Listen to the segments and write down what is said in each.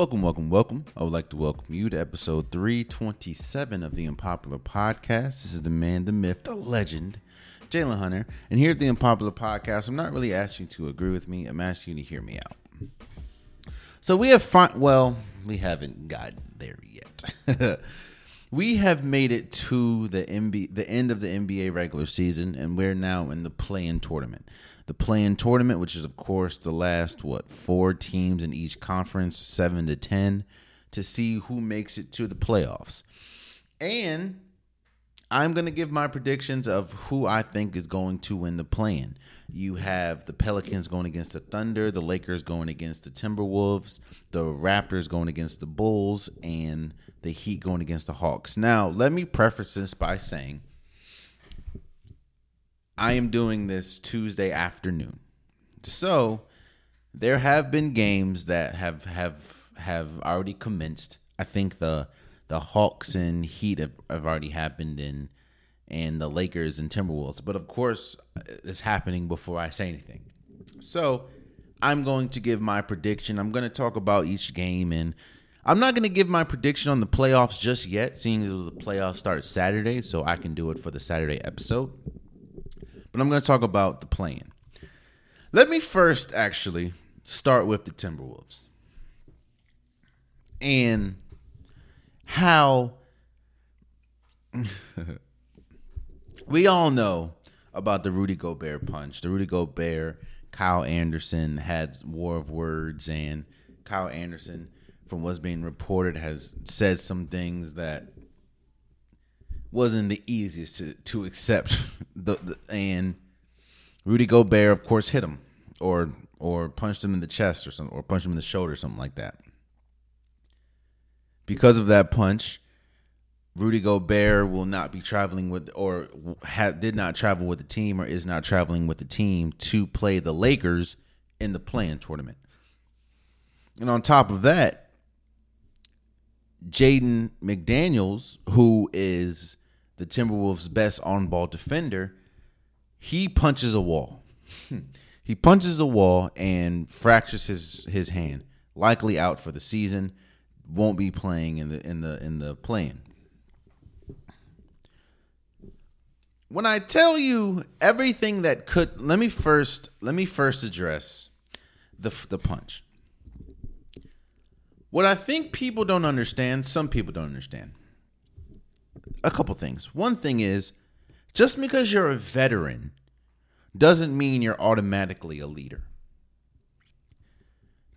Welcome, welcome, welcome. I would like to welcome you to episode 327 of the Unpopular Podcast. This is the man, the myth, the legend, Jalen Hunter. And here at the Unpopular Podcast, I'm not really asking you to agree with me, I'm asking you to hear me out. So we have fun. Well, we haven't gotten there yet. we have made it to the NBA, the end of the NBA regular season, and we're now in the play-in tournament. The play-in tournament, which is of course the last what four teams in each conference, seven to ten, to see who makes it to the playoffs. And I'm to give my predictions of who I think is going to win the play-in. You have the Pelicans going against the Thunder, the Lakers going against the Timberwolves, the Raptors going against the Bulls, and the Heat going against the Hawks. Now, let me preface this by saying I am doing this Tuesday afternoon. So, there have been games that have have have already commenced. I think the the Hawks and Heat have, have already happened in and the Lakers and Timberwolves. But of course, it's happening before I say anything. So I'm going to give my prediction. I'm going to talk about each game, and I'm not going to give my prediction on the playoffs just yet, seeing as the playoffs start Saturday, so I can do it for the Saturday episode. But I'm going to talk about the play-in. Let me first actually start with the Timberwolves and how we all know about the Rudy Gobert punch. The Rudy Gobert, Kyle Anderson had war of words, and Kyle Anderson, from what's being reported, has said some things that wasn't the easiest to, to accept. The, the, and Rudy Gobert, of course, hit him or or punched him in the chest or something, or punched him in the shoulder, or something like that. Because of that punch, Rudy Gobert will not be traveling with, or did not travel with the team, or is not traveling with the team to play the Lakers in the play-in tournament. And on top of that, Jaden McDaniels, who is the Timberwolves' best on-ball defender, he punches a wall. Hmm. he punches a wall and fractures his his hand, likely out for the season. Won't be playing in the in the in the play-in. when I tell you everything that could, let me first let me first address the the punch. What I think people don't understand, some people don't understand. A couple things. One thing is, just because you're a veteran doesn't mean you're automatically a leader.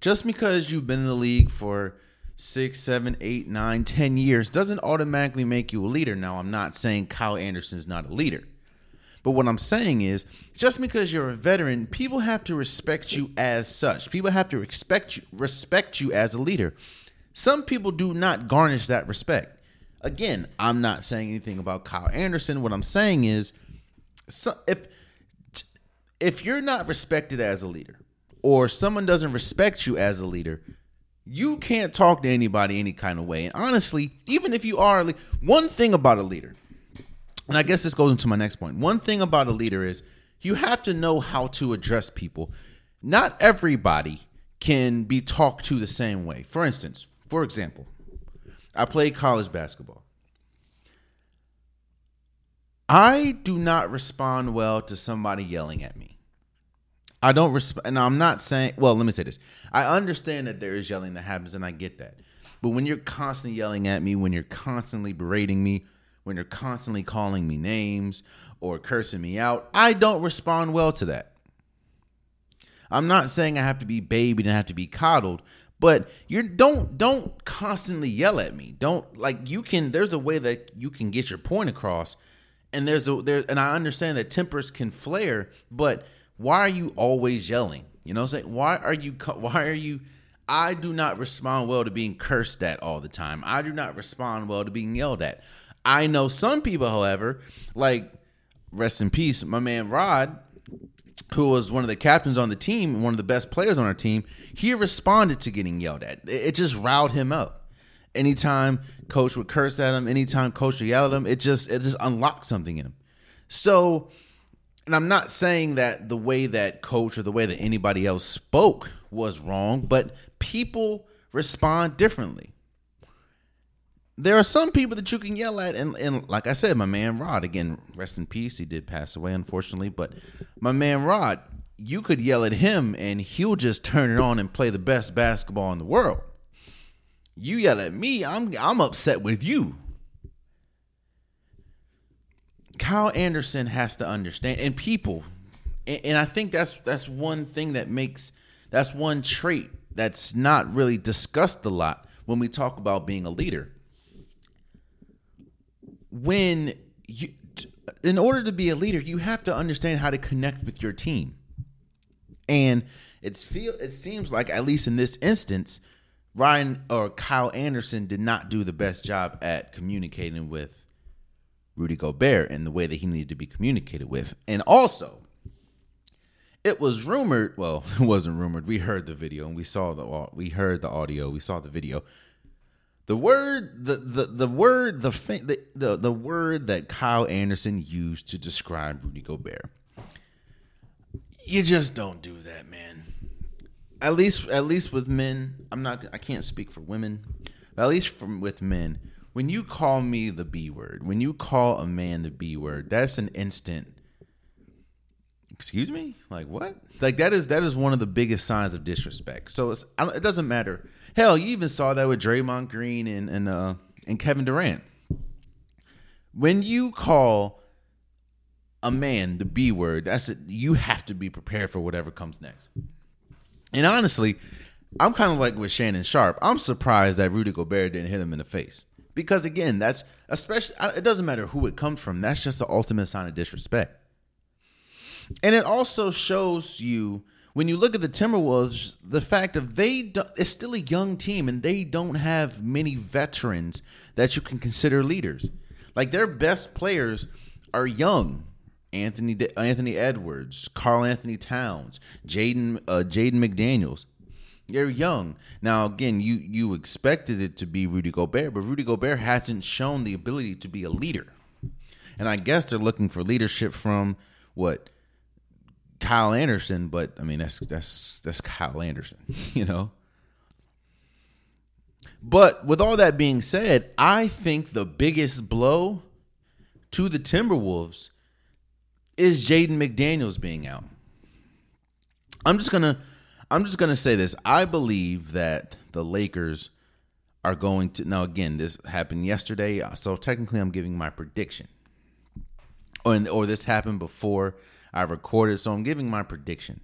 Just because you've been in the league for six, seven, eight, nine, ten years doesn't automatically make you a leader. Now, I'm not saying Kyle Anderson's not a leader. But what I'm saying is, just because you're a veteran, people have to respect you as such. People have to respect you, respect you as a leader. Some people do not garnish that respect. Again, I'm not saying anything about Kyle Anderson. What I'm saying is, so if if you're not respected as a leader, or someone doesn't respect you as a leader, you can't talk to anybody any kind of way. And honestly, even if you are one thing about a leader, and I guess this goes into my next point. One thing about a leader is you have to know how to address people. Not everybody can be talked to the same way. For instance, for example, I played college basketball. I do not respond well to somebody yelling at me. I don't respect, and I'm not saying. Well, let me say this: I understand that there is yelling that happens, and I get that. But when you're constantly yelling at me, when you're constantly berating me, when you're constantly calling me names or cursing me out, I don't respond well to that. I'm not saying I have to be babied and have to be coddled, but you don't don't constantly yell at me. Don't like you can. There's a way that you can get your point across, and there's a there, and I understand that tempers can flare, but why are you always yelling? You know what I'm saying? Why are you why are you I do not respond well to being cursed at all the time. I do not respond well to being yelled at. I know some people, however, like rest in peace, my man Rod, who was one of the captains on the team, one of the best players on our team, he responded to getting yelled at. It just riled him up. Anytime coach would curse at him, anytime coach would yell at him, it just it just unlocked something in him. So and I'm not saying that the way that coach or the way that anybody else spoke was wrong, but people respond differently. There are some people that you can yell at, and, and like I said, my man Rod, again, rest in peace. He did pass away, unfortunately, but my man Rod, you could yell at him and he'll just turn it on and play the best basketball in the world. You yell at me, I'm I'm upset with you. Kyle Anderson has to understand, and people, and, and I think that's that's one thing that makes that's one trait that's not really discussed a lot when we talk about being a leader. When you, in order to be a leader, you have to understand how to connect with your team. And it's feel it seems like at least in this instance, Ryan or Kyle Anderson did not do the best job at communicating with Rudy Gobert in the way that he needed to be communicated with. And also, it was rumored, well, it wasn't rumored. We heard the video and we saw the we heard the audio, we saw the video. The word the the, the word the, the the word that Kyle Anderson used to describe Rudy Gobert you just don't do that, man. At least, at least with men, I'm not. I can't speak for women. But at least from with men, when you call me the B word, when you call a man the B word, that's an instant. Excuse me, like what? Like that is that is one of the biggest signs of disrespect. So it doesn't matter. Hell, you even saw that with Draymond Green and and uh and Kevin Durant. When you call a man, the B word, that's it. You have to be prepared for whatever comes next. And honestly, I'm kind of like with Shannon Sharpe. I'm surprised that Rudy Gobert didn't hit him in the face. Because again, that's especially, it doesn't matter who it comes from. That's just the ultimate sign of disrespect. And it also shows you, when you look at the Timberwolves, the fact of they, it's still a young team and they don't have many veterans that you can consider leaders. Like their best players are young Anthony Anthony Edwards, Karl-Anthony Towns, Jaden uh, Jaden McDaniels. They're young. Now again, you you expected it to be Rudy Gobert, but Rudy Gobert hasn't shown the ability to be a leader. And I guess they're looking for leadership from what Kyle Anderson, but I mean that's that's that's Kyle Anderson, you know. But with all that being said, I think the biggest blow to the Timberwolves is Jaden McDaniels being out. I'm just gonna I'm just gonna say this. I believe that the Lakers are going to now again, this happened yesterday, so technically I'm giving my prediction. Or, or this happened before I recorded, so I'm giving my prediction.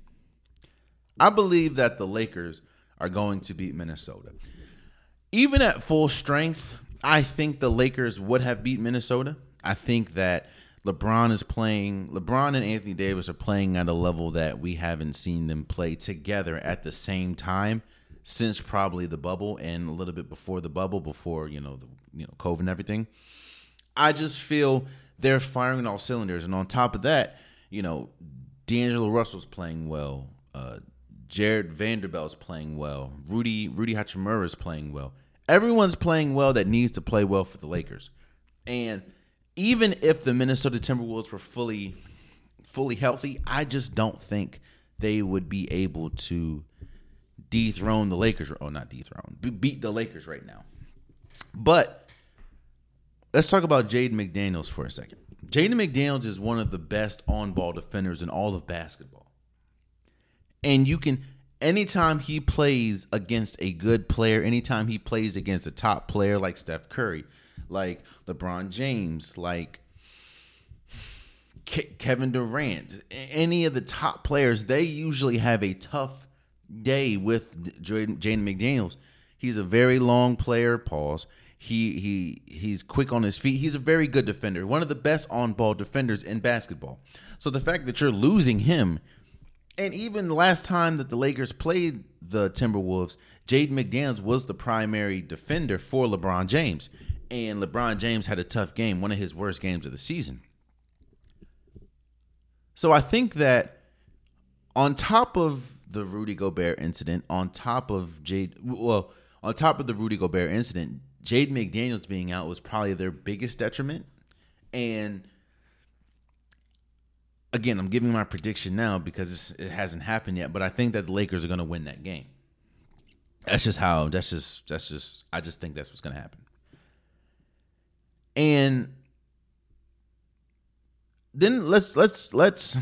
I believe that the Lakers are going to beat Minnesota. Even at full strength, I think the Lakers would have beat Minnesota. I think that LeBron is playing. LeBron and Anthony Davis are playing at a level that we haven't seen them play together at the same time since probably the bubble and a little bit before the bubble, before you know the you know COVID and everything. I just feel they're firing all cylinders, and on top of that, you know, D'Angelo Russell's playing well. Uh, Jarred Vanderbilt's playing well. Rudy Rudy Hachimura is playing well. Everyone's playing well that needs to play well for the Lakers, and even if the Minnesota Timberwolves were fully fully healthy, I just don't think they would be able to dethrone the Lakers. Oh, not dethrone, beat the Lakers right now. But let's talk about Jade McDaniels for a second. Jaden McDaniels is one of the best on ball defenders in all of basketball. And you can, anytime he plays against a good player, anytime he plays against a top player like Steph Curry, like LeBron James, like Ke- Kevin Durant, any of the top players, they usually have a tough day with Jaden McDaniels. He's a very long player. Pause. He he he's quick on his feet. He's a very good defender. One of the best on ball defenders in basketball. So the fact that you're losing him, and even the last time that the Lakers played the Timberwolves, Jaden McDaniels was the primary defender for LeBron James and LeBron James had a tough game, one of his worst games of the season. So I think that on top of the Rudy Gobert incident, on top of Jade, well, on top of the Rudy Gobert incident, Jade McDaniels being out was probably their biggest detriment. And again, I'm giving my prediction now because it hasn't happened yet, but I think that the Lakers are going to win that game. That's just how. That's just. That's just. I just think that's what's gonna happen. And then let's let's let's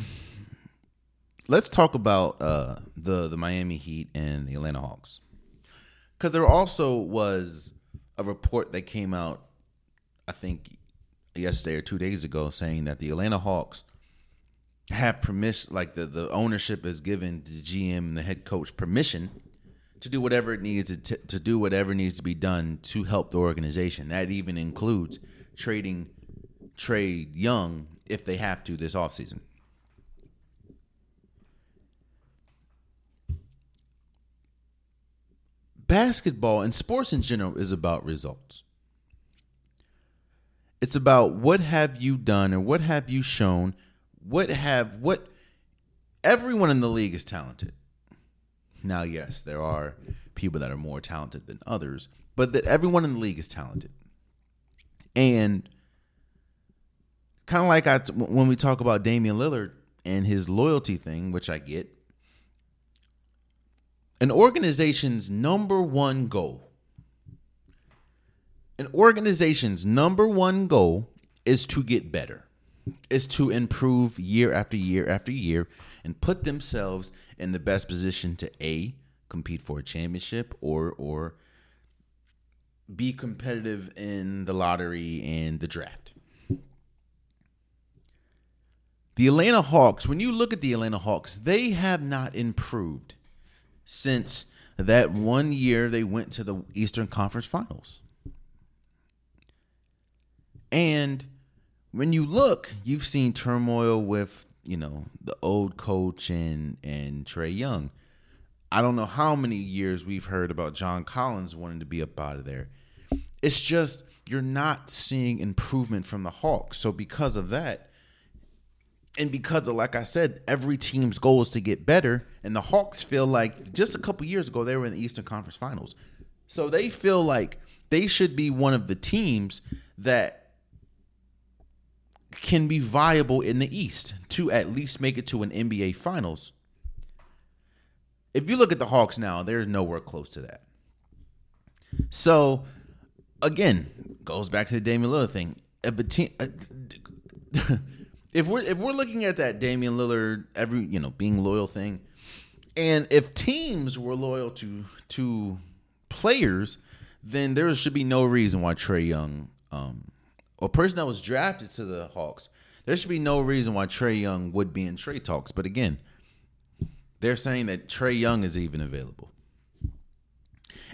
let's talk about uh, the the Miami Heat and the Atlanta Hawks because there also was a report that came out, I think yesterday or two days ago, saying that the Atlanta Hawks have permission, like the the ownership has given the GM and the head coach permission to do whatever it needs to, t- to do whatever needs to be done to help the organization. That even includes trading Trae Young if they have to this offseason. Basketball and sports in general is about results. It's about what have you done or what have you shown? What have what everyone in the league is talented. Now, yes, there are people that are more talented than others, but that everyone in the league is talented. And kind of like I when we talk about Damian Lillard and his loyalty thing, which I get, an organization's number one goal, an organization's number one goal is to get better, is to improve year after year after year and put themselves in the best position to a compete for a championship or or be competitive in the lottery and the draft. The Atlanta Hawks, when you look at the Atlanta Hawks, they have not improved since that one year they went to the Eastern Conference Finals. And when you look, you've seen turmoil with, you know, the old coach and and Trae Young. I don't know how many years we've heard about John Collins wanting to be up out of there. It's just you're not seeing improvement from the Hawks. So because of that, and because of like I said, every team's goal is to get better, and the Hawks feel like just a couple years ago they were in the Eastern Conference Finals. So they feel like they should be one of the teams that can be viable in the East to at least make it to an NBA Finals. If you look at the Hawks now, there's nowhere close to that. So, again, goes back to the Damian Lillard thing. A team, uh, if we're if we're looking at that Damian Lillard every you know being loyal thing, and if teams were loyal to to players, then there should be no reason why Trae Young um, a person that was drafted to the Hawks, there should be no reason why Trae Young would be in trade talks. But again, they're saying that Trae Young is even available.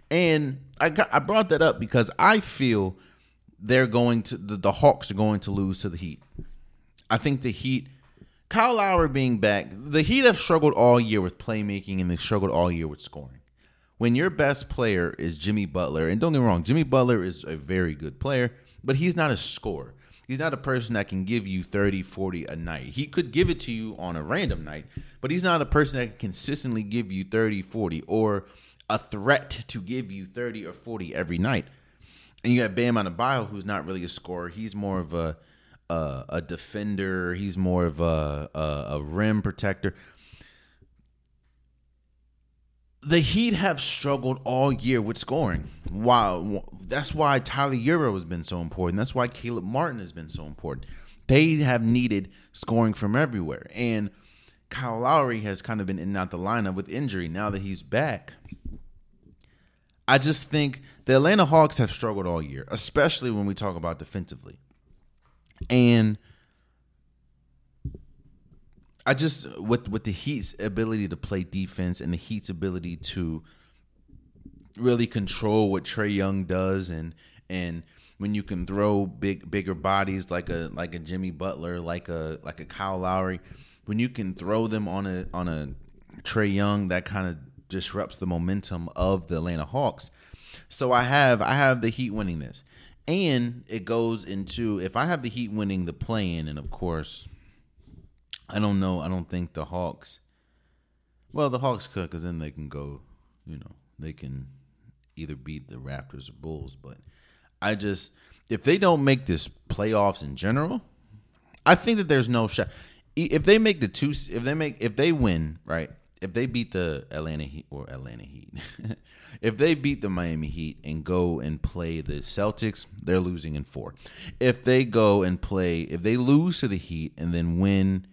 And I got, I brought that up because I feel they're going to the, the Hawks are going to lose to the Heat. I think the Heat Kyle Lowry being back, the Heat have struggled all year with playmaking and they struggled all year with scoring. When your best player is Jimmy Butler, and don't get me wrong, Jimmy Butler is a very good player, but he's not a scorer. He's not a person that can give you 30, 40 a night. He could give it to you on a random night, but he's not a person that can consistently give you 30, 40 or a threat to give you 30 or 40 every night. And you got Bam Adebayo who's not really a scorer. He's more of a a, a defender. He's more of a, a, a rim protector the Heat have struggled all year with scoring. Wow, that's why Tyler Herro has been so important. That's why Caleb Martin has been so important. They have needed scoring from everywhere, and Kyle Lowry has kind of been in and out the lineup with injury. Now that he's back, I just think the Atlanta Hawks have struggled all year, especially when we talk about defensively, and I just with with the Heat's ability to play defense and the Heat's ability to really control what Trae Young does and and when you can throw big bigger bodies like a like a Jimmy Butler, like a like a Kyle Lowry, when you can throw them on a on a Trae Young, that kind of disrupts the momentum of the Atlanta Hawks. So I have I have the Heat winning this. And it goes into if I have the Heat winning the play in, and of course I don't know. I don't think the Hawks. Well, the Hawks could, because then they can go. You know, they can either beat the Raptors or Bulls. But I just, if they don't make this playoffs in general, I think that there's no shot. If they make the two, if they make, if they win, right? If they beat the Atlanta Heat or Atlanta Heat, if they beat the Miami Heat and go and play the Celtics, they're losing in four. If they go and play, if they lose to the Heat and then win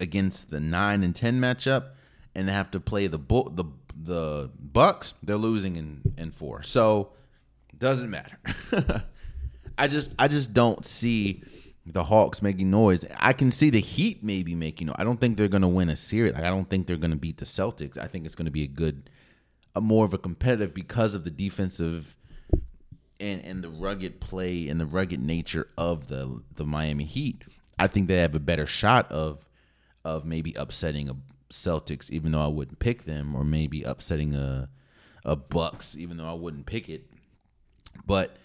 against the nine and ten matchup, and have to play the bull, the the Bucks, they're losing in in four. So doesn't matter. I just I just don't see the Hawks making noise. I can see the Heat maybe making noise. I don't think they're going to win a series. Like, I don't think they're going to beat the Celtics. I think it's going to be a good, a more of a competitive because of the defensive and and the rugged play and the rugged nature of the the Miami Heat. I think they have a better shot of of maybe upsetting a Celtics, even though I wouldn't pick them, or maybe upsetting a a Bucks, even though I wouldn't pick it. But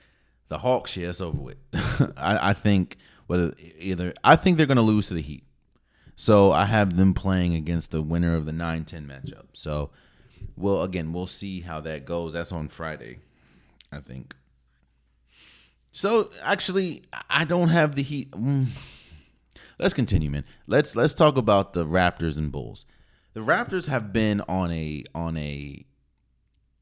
the Hawks, yeah, it's over with. I, I think whether either I think they're going to lose to the Heat. So I have them playing against the winner of the 9-10 matchup. So well again, we'll see how that goes. That's on Friday, I think. So actually, I don't have the Heat. Mm. Let's continue, man. Let's let's talk about the Raptors and Bulls. The Raptors have been on a on a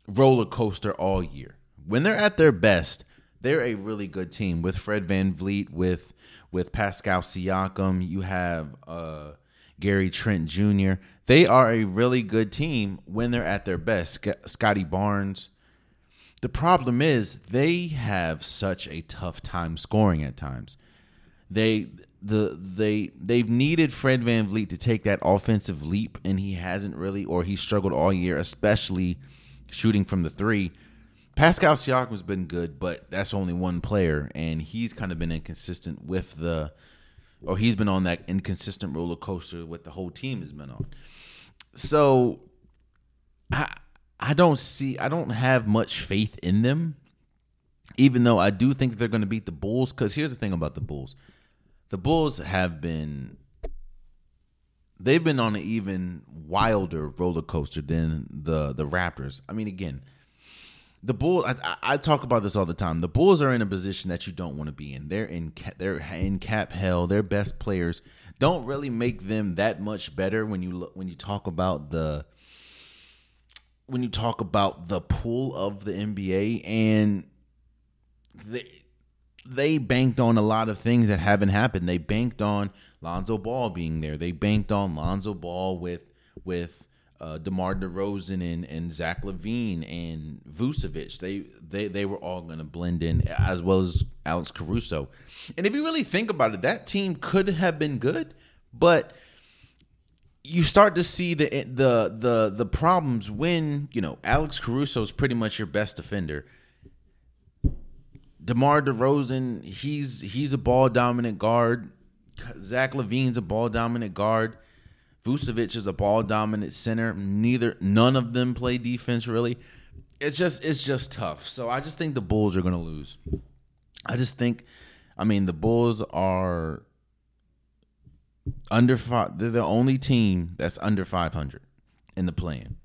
roller coaster all year. When they're at their best, they're a really good team with Fred VanVleet, with with Pascal Siakam. You have uh, Gary Trent Jr. They are a really good team when they're at their best. Scottie Barnes. The problem is they have such a tough time scoring at times. They the they they've needed Fred Van VanVleet to take that offensive leap and he hasn't really or he struggled all year, especially shooting from the three. Pascal Siakam's been good, but that's only one player, and he's kind of been inconsistent with the, or he's been on that inconsistent roller coaster with the whole team has been on. So, I I don't see I don't have much faith in them, even though I do think they're going to beat the Bulls. Because here's the thing about the Bulls, the Bulls have been they've been on an even wilder roller coaster than the the Raptors. I mean, again the Bulls. I, I, talk about this all the time. The Bulls are in a position that you don't want to be in. They're in they're in cap hell. Their best players don't really make them that much better when you look when you talk about the when you talk about the pool of the NBA and they they banked on a lot of things that haven't happened. They banked on Lonzo Ball being there. They banked on Lonzo Ball with with uh, DeMar DeRozan and, and Zach LaVine and Vucevic. They they they were all going to blend in as well as Alex Caruso. And if you really think about it, that team could have been good, but you start to see the the the the problems when you know Alex Caruso is pretty much your best defender. DeMar DeRozan, he's he's a ball dominant guard. Zach LaVine's a ball dominant guard. Vucevic is a ball dominant center. Neither none of them play defense really. It's just it's just tough. So I just think the Bulls are going to lose. I just think I mean the Bulls are under five they're the only team that's under 500 in the plan.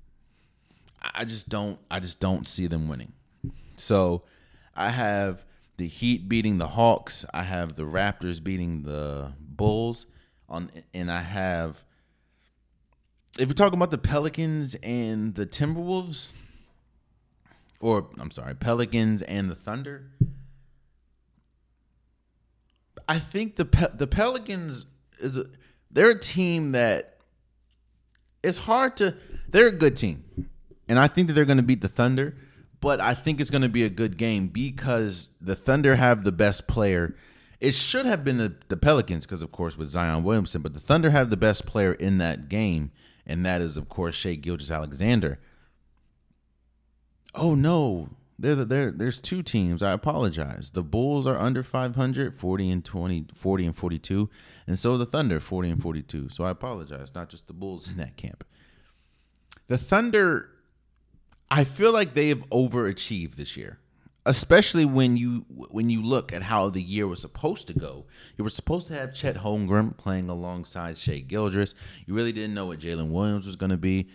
I just don't I just don't see them winning. So I have the Heat beating the Hawks, I have the Raptors beating the Bulls on and I have if you're talking about the Pelicans and the Timberwolves, or I'm sorry, Pelicans and the Thunder, I think the Pe- the Pelicans is a, they're a team that it's hard to. They're a good team, and I think that they're going to beat the Thunder. But I think it's going to be a good game because the Thunder have the best player. It should have been the, the Pelicans because, of course, with Zion Williamson, but the Thunder have the best player in that game and that is of course Shai Gilgeous-Alexander. Oh no, there, there, there's two teams. I apologize. The Bulls are under 500, 40 and 20, 40 and 42, and so the Thunder, 40 and 42. So I apologize. Not just the Bulls in that camp. The Thunder, I feel like they have overachieved this year especially when you when you look at how the year was supposed to go. You were supposed to have Chet Holmgren playing alongside Shai Gilgeous. You really didn't know what Jalen Williams was going to be.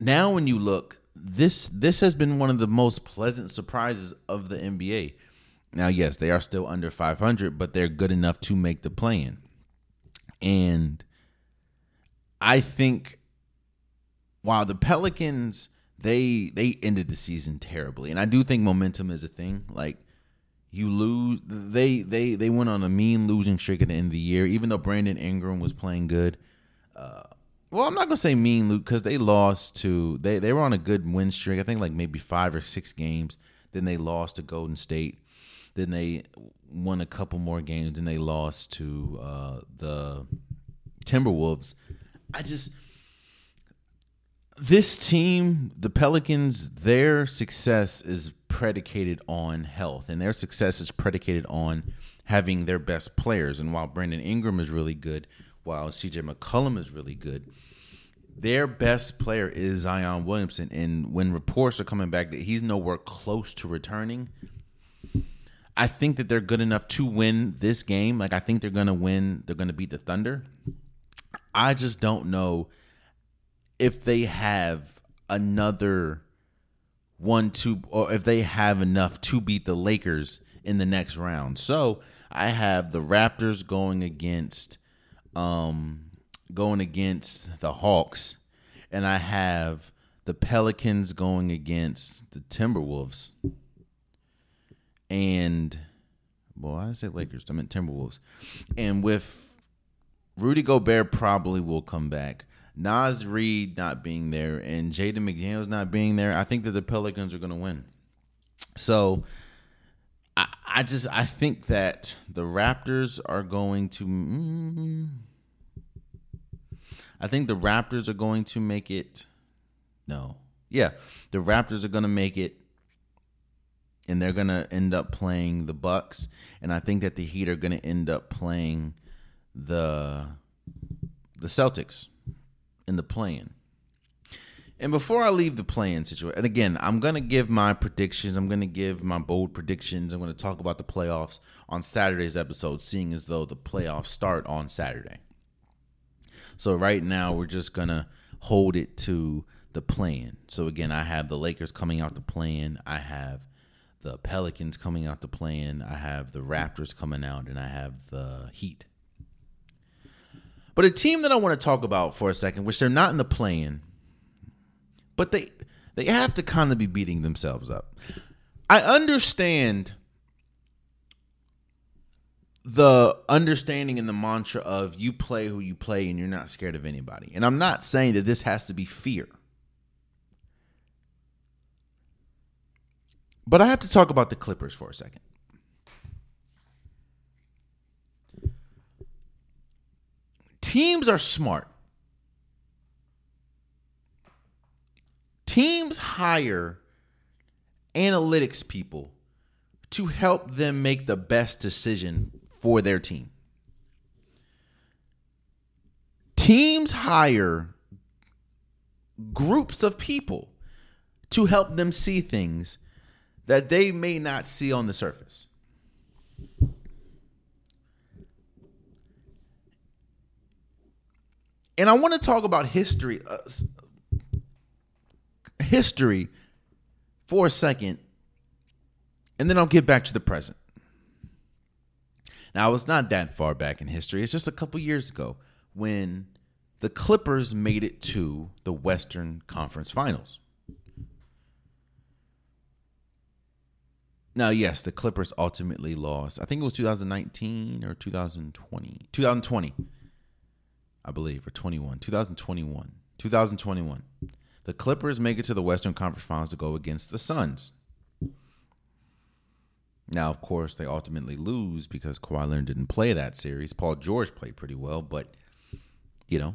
Now, when you look, this this has been one of the most pleasant surprises of the NBA. Now, yes, they are still under 500, but they're good enough to make the play in. And I think while the Pelicans they they ended the season terribly, and I do think momentum is a thing. Like you lose, they they they went on a mean losing streak at the end of the year, even though Brandon Ingram was playing good. Uh, well, I'm not gonna say mean because they lost to they they were on a good win streak. I think like maybe five or six games. Then they lost to Golden State. Then they won a couple more games. Then they lost to uh, the Timberwolves. I just this team, the Pelicans, their success is predicated on health, and their success is predicated on having their best players. And while Brandon Ingram is really good, while CJ McCollum is really good, their best player is Zion Williamson. And when reports are coming back that he's nowhere close to returning, I think that they're good enough to win this game. Like I think they're gonna win. They're gonna beat the Thunder. I just don't know if they have another one, two, or if they have enough to beat the Lakers in the next round. So I have the Raptors going against, um, going against the Hawks, and I have the Pelicans going against the Timberwolves. And well, I say Lakers. I meant Timberwolves. And with Rudy Gobert probably will come back. Naz Reid not being there and Jaden McDaniels not being there, I think that the Pelicans are going to win. So I, I, just I think that the Raptors are going to. Mm, I think the Raptors are going to make it. No, yeah, the Raptors are going to make it, and they're going to end up playing the Bucks, and I think that the Heat are going to end up playing the the Celtics in the play-in. And before I leave the play-in situation, and again, I'm going to give my predictions. I'm going to give my bold predictions. I'm going to talk about the playoffs on Saturday's episode, seeing as though the playoffs start on Saturday. So right now, we're just going to hold it to the play-in. So again, I have the Lakers coming out the play-in. I have the Pelicans coming out the play-in. I have the Raptors coming out, and I have the Heat. But a team that I want to talk about for a second, which they're not in the play-in, but they they have to kind of be beating themselves up. I understand the understanding and the mantra of you play who you play and you're not scared of anybody. And I'm not saying that this has to be fear. But I have to talk about the Clippers for a second. Teams are smart. Teams hire analytics people to help them make the best decision for their team. Teams hire groups of people to help them see things that they may not see on the surface. And I want to talk about history, uh, history for a second, and then I'll get back to the present. Now, it's not that far back in history. It's just a couple years ago when the Clippers made it to the Western Conference Finals. Now, yes, the Clippers ultimately lost. I think it was 2019 or 2020. 2020 I believe, or 21, 2021. 2021. The Clippers make it to the Western Conference Finals to go against the Suns. Now, of course, they ultimately lose because Kawhi Leonard didn't play that series. Paul George played pretty well, but you know.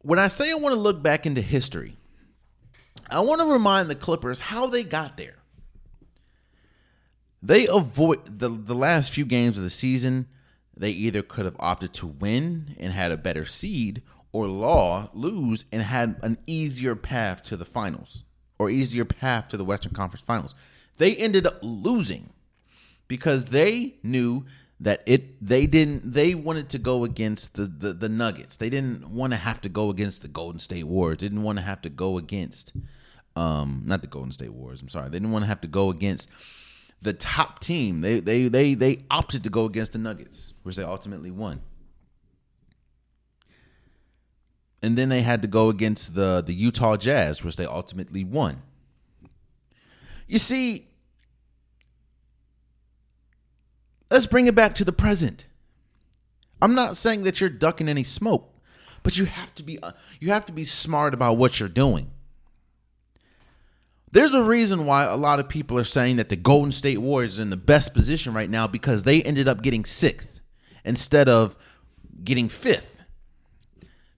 When I say I want to look back into history, I want to remind the Clippers how they got there. They avoid the the last few games of the season they either could have opted to win and had a better seed or law lose and had an easier path to the finals or easier path to the Western Conference Finals. They ended up losing because they knew that it they didn't they wanted to go against the, the the, Nuggets. They didn't want to have to go against the Golden State Warriors. Didn't want to have to go against um not the Golden State Warriors, I'm sorry. They didn't want to have to go against the top team. They they they they opted to go against the Nuggets, which they ultimately won. and then they had to go against the the Utah Jazz, which they ultimately won. You see, let's bring it back to the present. I'm not saying that you're ducking any smoke, but you have to be uh, you have to be smart about what you're doing. There's a reason why a lot of people are saying that the Golden State Warriors are in the best position right now because they ended up getting sixth instead of getting fifth.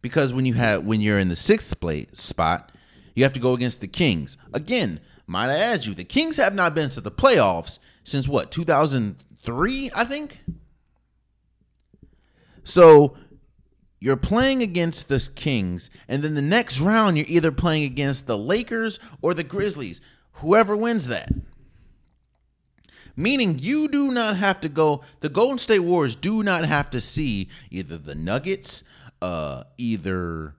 Because when you have when you're in the sixth place spot, you have to go against the Kings. Again, might I add you, the Kings have not been to the playoffs since what, 2003, I think? So you're playing against the Kings, and then the next round, you're either playing against the Lakers or the Grizzlies. Whoever wins that. Meaning you do not have to go, the Golden State Warriors do not have to see either the Nuggets, uh, either,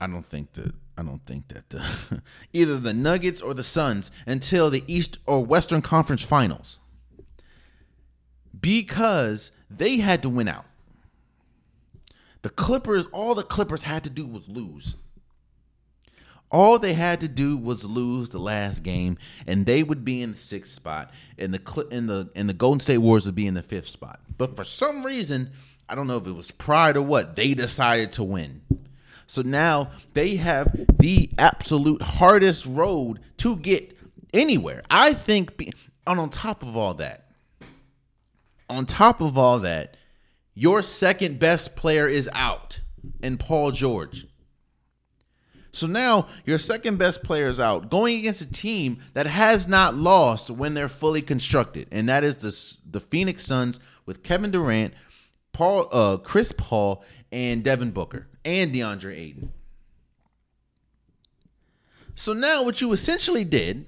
I don't think that. I don't think that the, either the Nuggets or the Suns until the East or Western Conference Finals because they had to win out. The Clippers, all the Clippers had to do was lose. All they had to do was lose the last game, and they would be in the sixth spot, and the in the and the Golden State Warriors would be in the fifth spot. But for some reason, I don't know if it was pride or what, they decided to win. So now they have the absolute hardest road to get anywhere. I think, and on top of all that, on top of all that, your second best player is out and Paul George. So now your second best player is out, going against a team that has not lost when they're fully constructed, and that is the the Phoenix Suns with Kevin Durant, Paul, uh, Chris Paul, and Devin Booker, and DeAndre Ayton. So now what you essentially did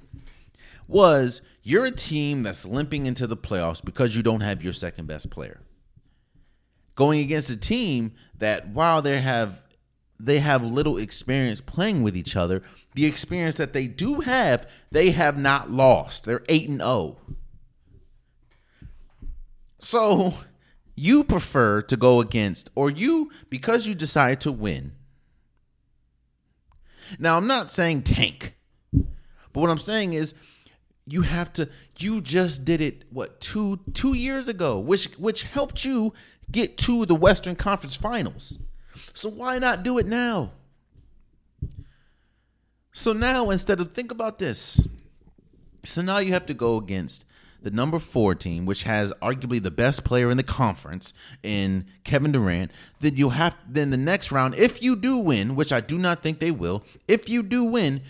was you're a team that's limping into the playoffs because you don't have your second best player going against a team that while they have they have little experience playing with each other, the experience that they do have, they have not lost. They're 8 and 0. So, you prefer to go against or you because you decide to win. Now, I'm not saying tank. But what I'm saying is you have to you just did it what 2 2 years ago, which which helped you get to the Western Conference Finals. So why not do it now? So now instead of think about this. So now you have to go against the number 4 team which has arguably the best player in the conference in Kevin Durant. Then you'll have then the next round if you do win, which I do not think they will. If you do win,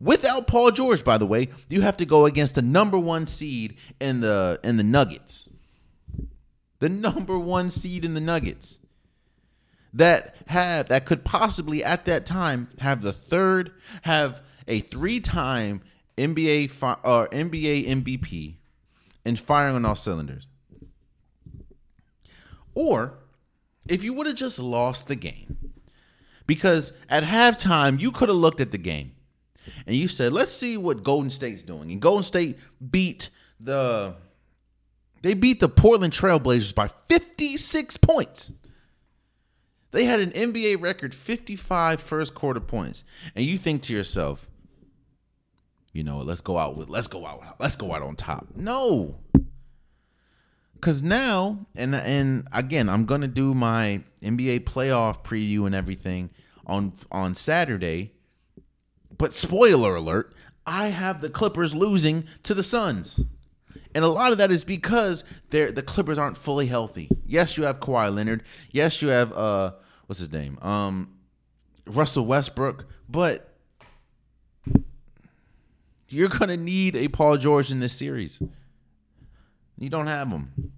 without Paul George by the way, you have to go against the number 1 seed in the in the Nuggets the number one seed in the Nuggets that have that could possibly at that time have the third have a three-time NBA fi- uh, or NBA MVP and firing on all cylinders. Or if you would have just lost the game, because at halftime you could have looked at the game and you said, "Let's see what Golden State's doing," and Golden State beat the they beat the Portland Trailblazers by 56 points. They had an NBA record 55 first quarter points. And you think to yourself, you know, let's go out with let's go out let's go out on top. No. Cuz now and and again, I'm going to do my NBA playoff preview and everything on on Saturday. But spoiler alert, I have the Clippers losing to the Suns. And a lot of that is because they're, the Clippers aren't fully healthy. Yes, you have Kawhi Leonard. Yes, you have uh what's his name? Um Russell Westbrook, but you're to need a Paul George in this series. You don't have him.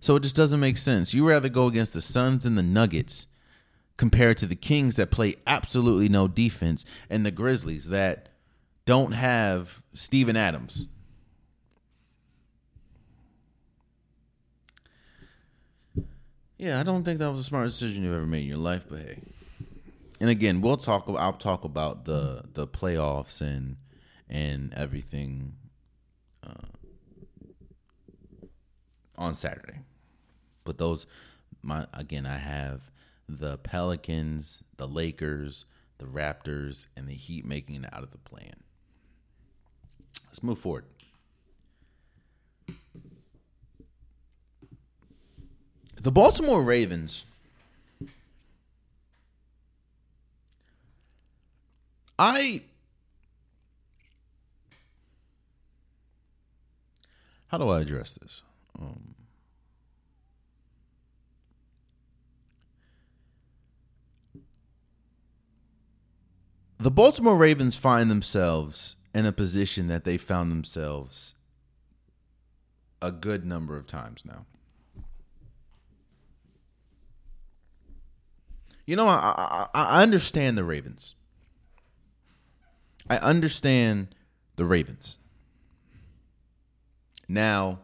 So it just doesn't make sense. You rather go against the Suns and the Nuggets compared to the Kings that play absolutely no defense and the Grizzlies that don't have Steven Adams. Yeah, I don't think that was the smartest decision you've ever made in your life, but hey. And again, we'll talk. I'll talk about the the playoffs and and everything uh, on Saturday. But those, my again, I have the Pelicans, the Lakers, the Raptors, and the Heat making it out of the play-in. Let's move forward. The Baltimore Ravens. I. How do I address this? Um, the Baltimore Ravens find themselves in a position that they found themselves a good number of times now. You know, I, I, I understand the Ravens. I understand the Ravens. Now,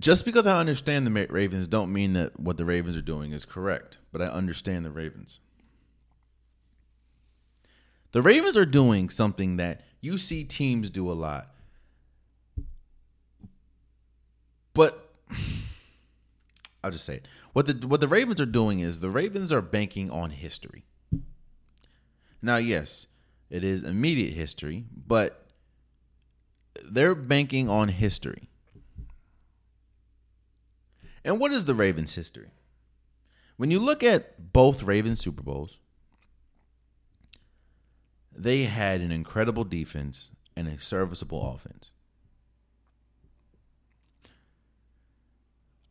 just because I understand the Ravens don't mean that what the Ravens are doing is correct, but I understand the Ravens. The Ravens are doing something that you see teams do a lot. But I'll just say it. What the what the Ravens are doing is the Ravens are banking on history. Now, yes, it is immediate history, but they're banking on history. And what is the Ravens' history? When you look at both Ravens Super Bowls, they had an incredible defense and a serviceable offense.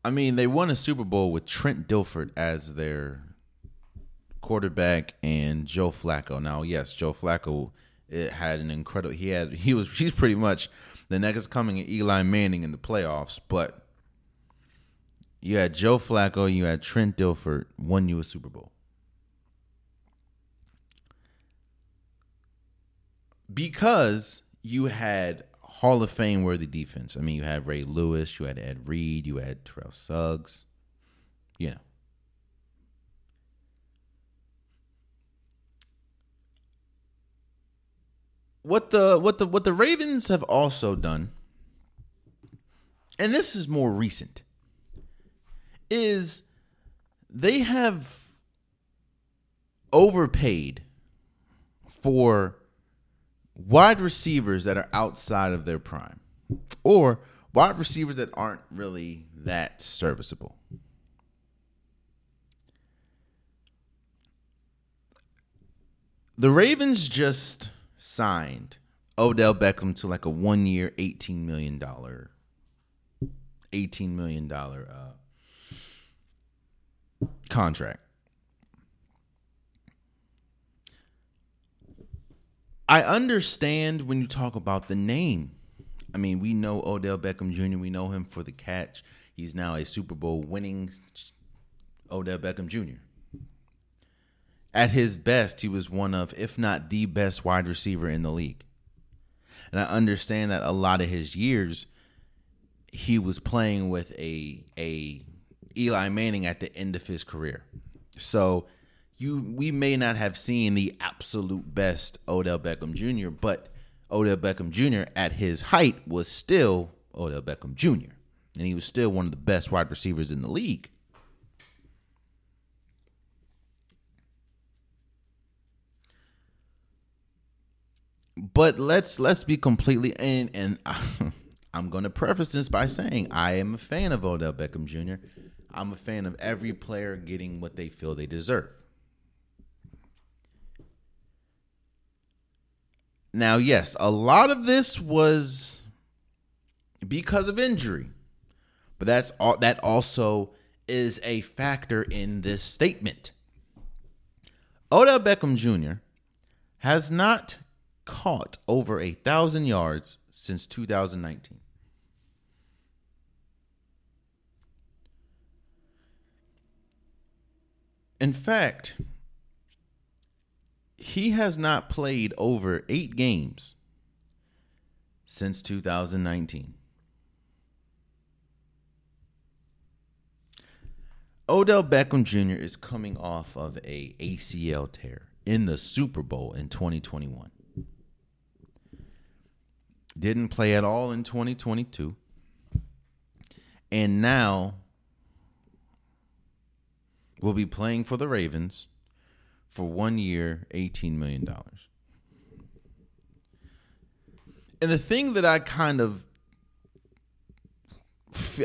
I mean, they won a Super Bowl with Trent Dilfer as their quarterback and Joe Flacco. Now, yes, Joe Flacco it had an incredible. He had he was he's pretty much the next coming of Eli Manning in the playoffs, but you had Joe Flacco, you had Trent Dilfer, won you a Super Bowl. because you had Hall of Fame worthy defense. I mean, you had Ray Lewis, you had Ed Reed, you had Terrell Suggs. You know. What the what the what the Ravens have also done, and this is more recent, is they have overpaid for wide receivers that are outside of their prime or wide receivers that aren't really that serviceable. The Ravens just signed Odell Beckham to like a one year, $18 million, $18 million uh, contract. I understand when you talk about the name. I mean, we know Odell Beckham Jr., we know him for the catch. He's now a Super Bowl winning Odell Beckham Jr. At his best, he was one of, if not the best wide receiver in the league. And I understand that a lot of his years, he was playing with a a Eli Manning at the end of his career. So you we may not have seen the absolute best Odell Beckham Jr., but Odell Beckham Jr. at his height was still Odell Beckham Jr. And he was still one of the best wide receivers in the league. But let's let's be completely and and I'm going to preface this by saying I am a fan of Odell Beckham Jr. I'm a fan of every player getting what they feel they deserve. Now, yes, a lot of this was because of injury, but that's all. That also is a factor in this statement. Odell Beckham Jr. has not caught over a thousand yards since 2019. In fact, he has not played over eight games since 2019. Odell Beckham Jr. is coming off of a ACL tear in the Super Bowl in 2021. Didn't play at all in 2022. And now will be playing for the Ravens for one year, $18 million. And the thing that I kind of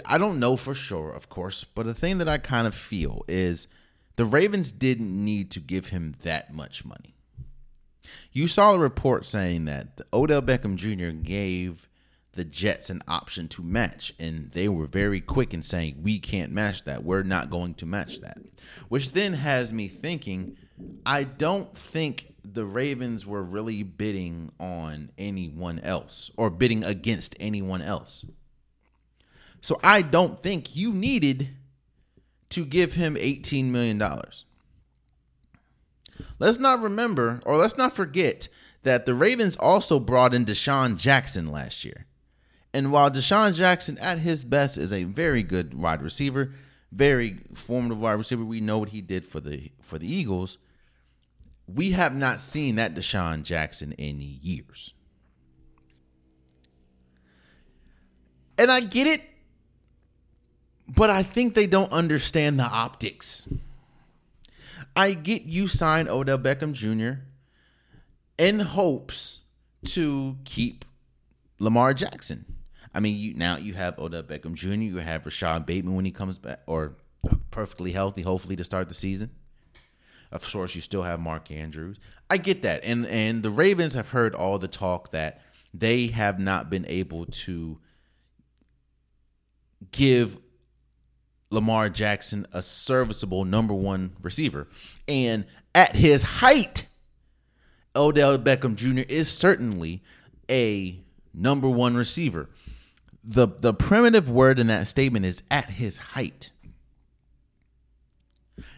I don't know for sure, of course, but the thing that I kind of feel is the Ravens didn't need to give him that much money. You saw a report saying that Odell Beckham Jr. gave the Jets an option to match, and they were very quick in saying, We can't match that. We're not going to match that. Which then has me thinking, I don't think the Ravens were really bidding on anyone else or bidding against anyone else. So I don't think you needed to give him $18 million. Let's not remember, or let's not forget, that the Ravens also brought in DeSean Jackson last year. And while DeSean Jackson at his best is a very good wide receiver, very formative wide receiver, we know what he did for the for the Eagles. We have not seen that DeSean Jackson in years. And I get it but I think they don't understand the optics. I get you sign Odell Beckham Jr. in hopes to keep Lamar Jackson. I mean, you now you have Odell Beckham Jr. You have Rashod Bateman when he comes back, or perfectly healthy, hopefully to start the season. Of course, you still have Mark Andrews. I get that, and and the Ravens have heard all the talk that they have not been able to give Lamar Jackson a serviceable number one receiver. And at his height, Odell Beckham Jr. is certainly a number one receiver. The the primitive word in that statement is at his height.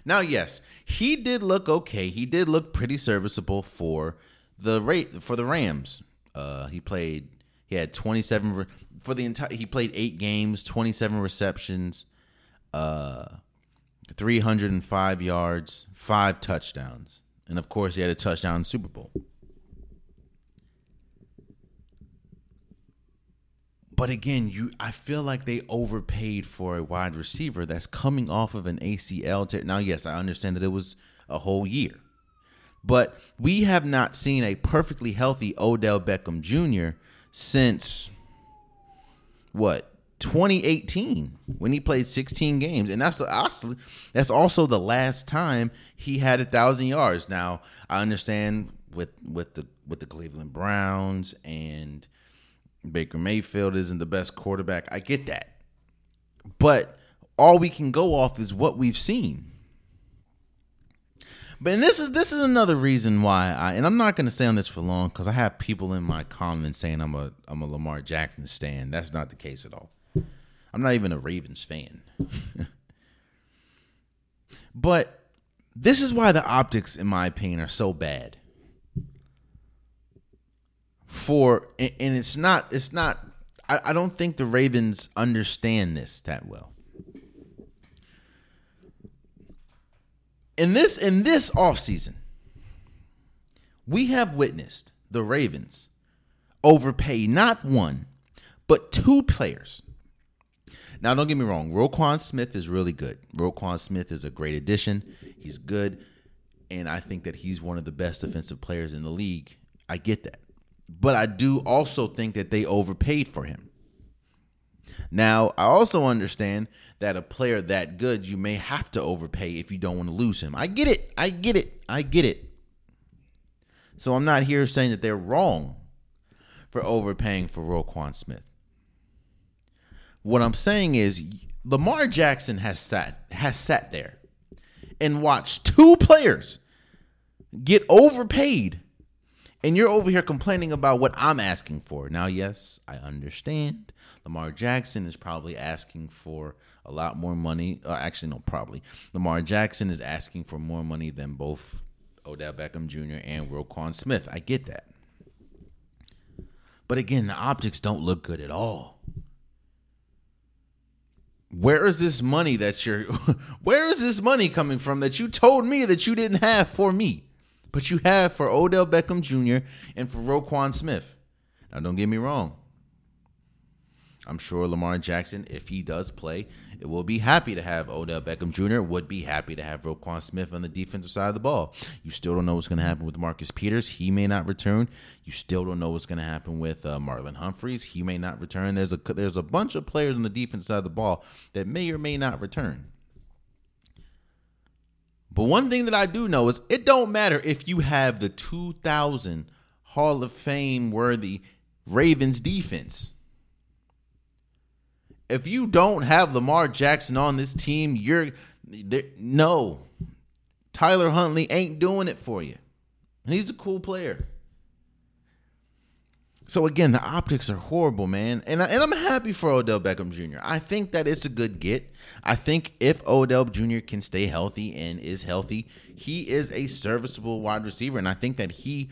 Now, yes, he did look okay. He did look pretty serviceable for the rate for the Rams. Uh, he played. He had 27 for the entire. He played eight games, 27 receptions, uh, 305 yards, five touchdowns. And of course, he had a touchdown Super Bowl. But again, you I feel like they overpaid for a wide receiver that's coming off of an ACL tear. Now, yes, I understand that it was a whole year. But we have not seen a perfectly healthy Odell Beckham Jr. since what 2018 when he played 16 games, and that's actually that's also the last time he had a thousand yards. Now I understand with with the with the Cleveland Browns and Baker Mayfield isn't the best quarterback. I get that, but all we can go off is what we've seen. But and this is this is another reason why I and I'm not going to stay on this for long because I have people in my comments saying I'm a I'm a Lamar Jackson stan. That's not the case at all. I'm not even a Ravens fan. but this is why the optics, in my opinion, are so bad. For and it's not it's not I, I don't think the Ravens understand this that well. In this in this offseason, we have witnessed the Ravens overpay not one, but two players now, don't get me wrong. Roquan Smith is really good. Roquan Smith is a great addition. He's good. And I think that he's one of the best defensive players in the league. I get that. But I do also think that they overpaid for him. Now, I also understand that a player that good, you may have to overpay if you don't want to lose him. I get it. I get it. I get it. So I'm not here saying that they're wrong for overpaying for Roquan Smith. What I'm saying is Lamar Jackson has sat has sat there and watched two players get overpaid. And you're over here complaining about what I'm asking for. Now, yes, I understand. Lamar Jackson is probably asking for a lot more money. Uh, actually, no, probably. Lamar Jackson is asking for more money than both Odell Beckham Jr. and Roquan Smith. I get that. But again, the optics don't look good at all where is this money that you're where is this money coming from that you told me that you didn't have for me but you have for Odell Beckham Jr. and for Roquan Smith now don't get me wrong I'm sure Lamar Jackson, if he does play, it will be happy to have Odell Beckham Jr. Would be happy to have Roquan Smith on the defensive side of the ball. You still don't know what's going to happen with Marcus Peters. He may not return. You still don't know what's going to happen with uh, Marlon Humphreys. He may not return. There's a there's a bunch of players on the defense side of the ball that may or may not return. But one thing that I do know is it don't matter if you have the 2000 Hall of Fame worthy Ravens defense. If you don't have Lamar Jackson on this team, you're no. Tyler Huntley ain't doing it for you. And he's a cool player. So again, the optics are horrible, man. And, I, and I'm happy for Odell Beckham Jr. I think that it's a good get. I think if Odell Jr. can stay healthy and is healthy, he is a serviceable wide receiver. And I think that he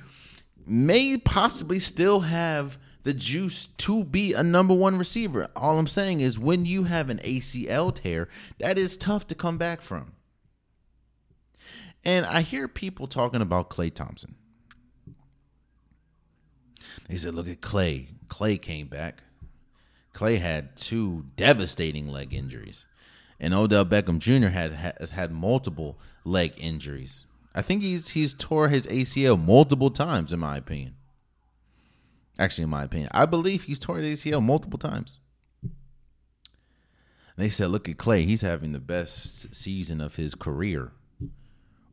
may possibly still have the juice to be a number one receiver. All I'm saying is when you have an ACL tear, that is tough to come back from. And I hear people talking about Klay Thompson. They said, look at Klay. Klay came back. Klay had two devastating leg injuries. And Odell Beckham Jr. had has had multiple leg injuries. I think he's he's tore his ACL multiple times, in my opinion. Actually, in my opinion, I believe he's tore his ACL multiple times. They said, look at Klay; He's having the best season of his career,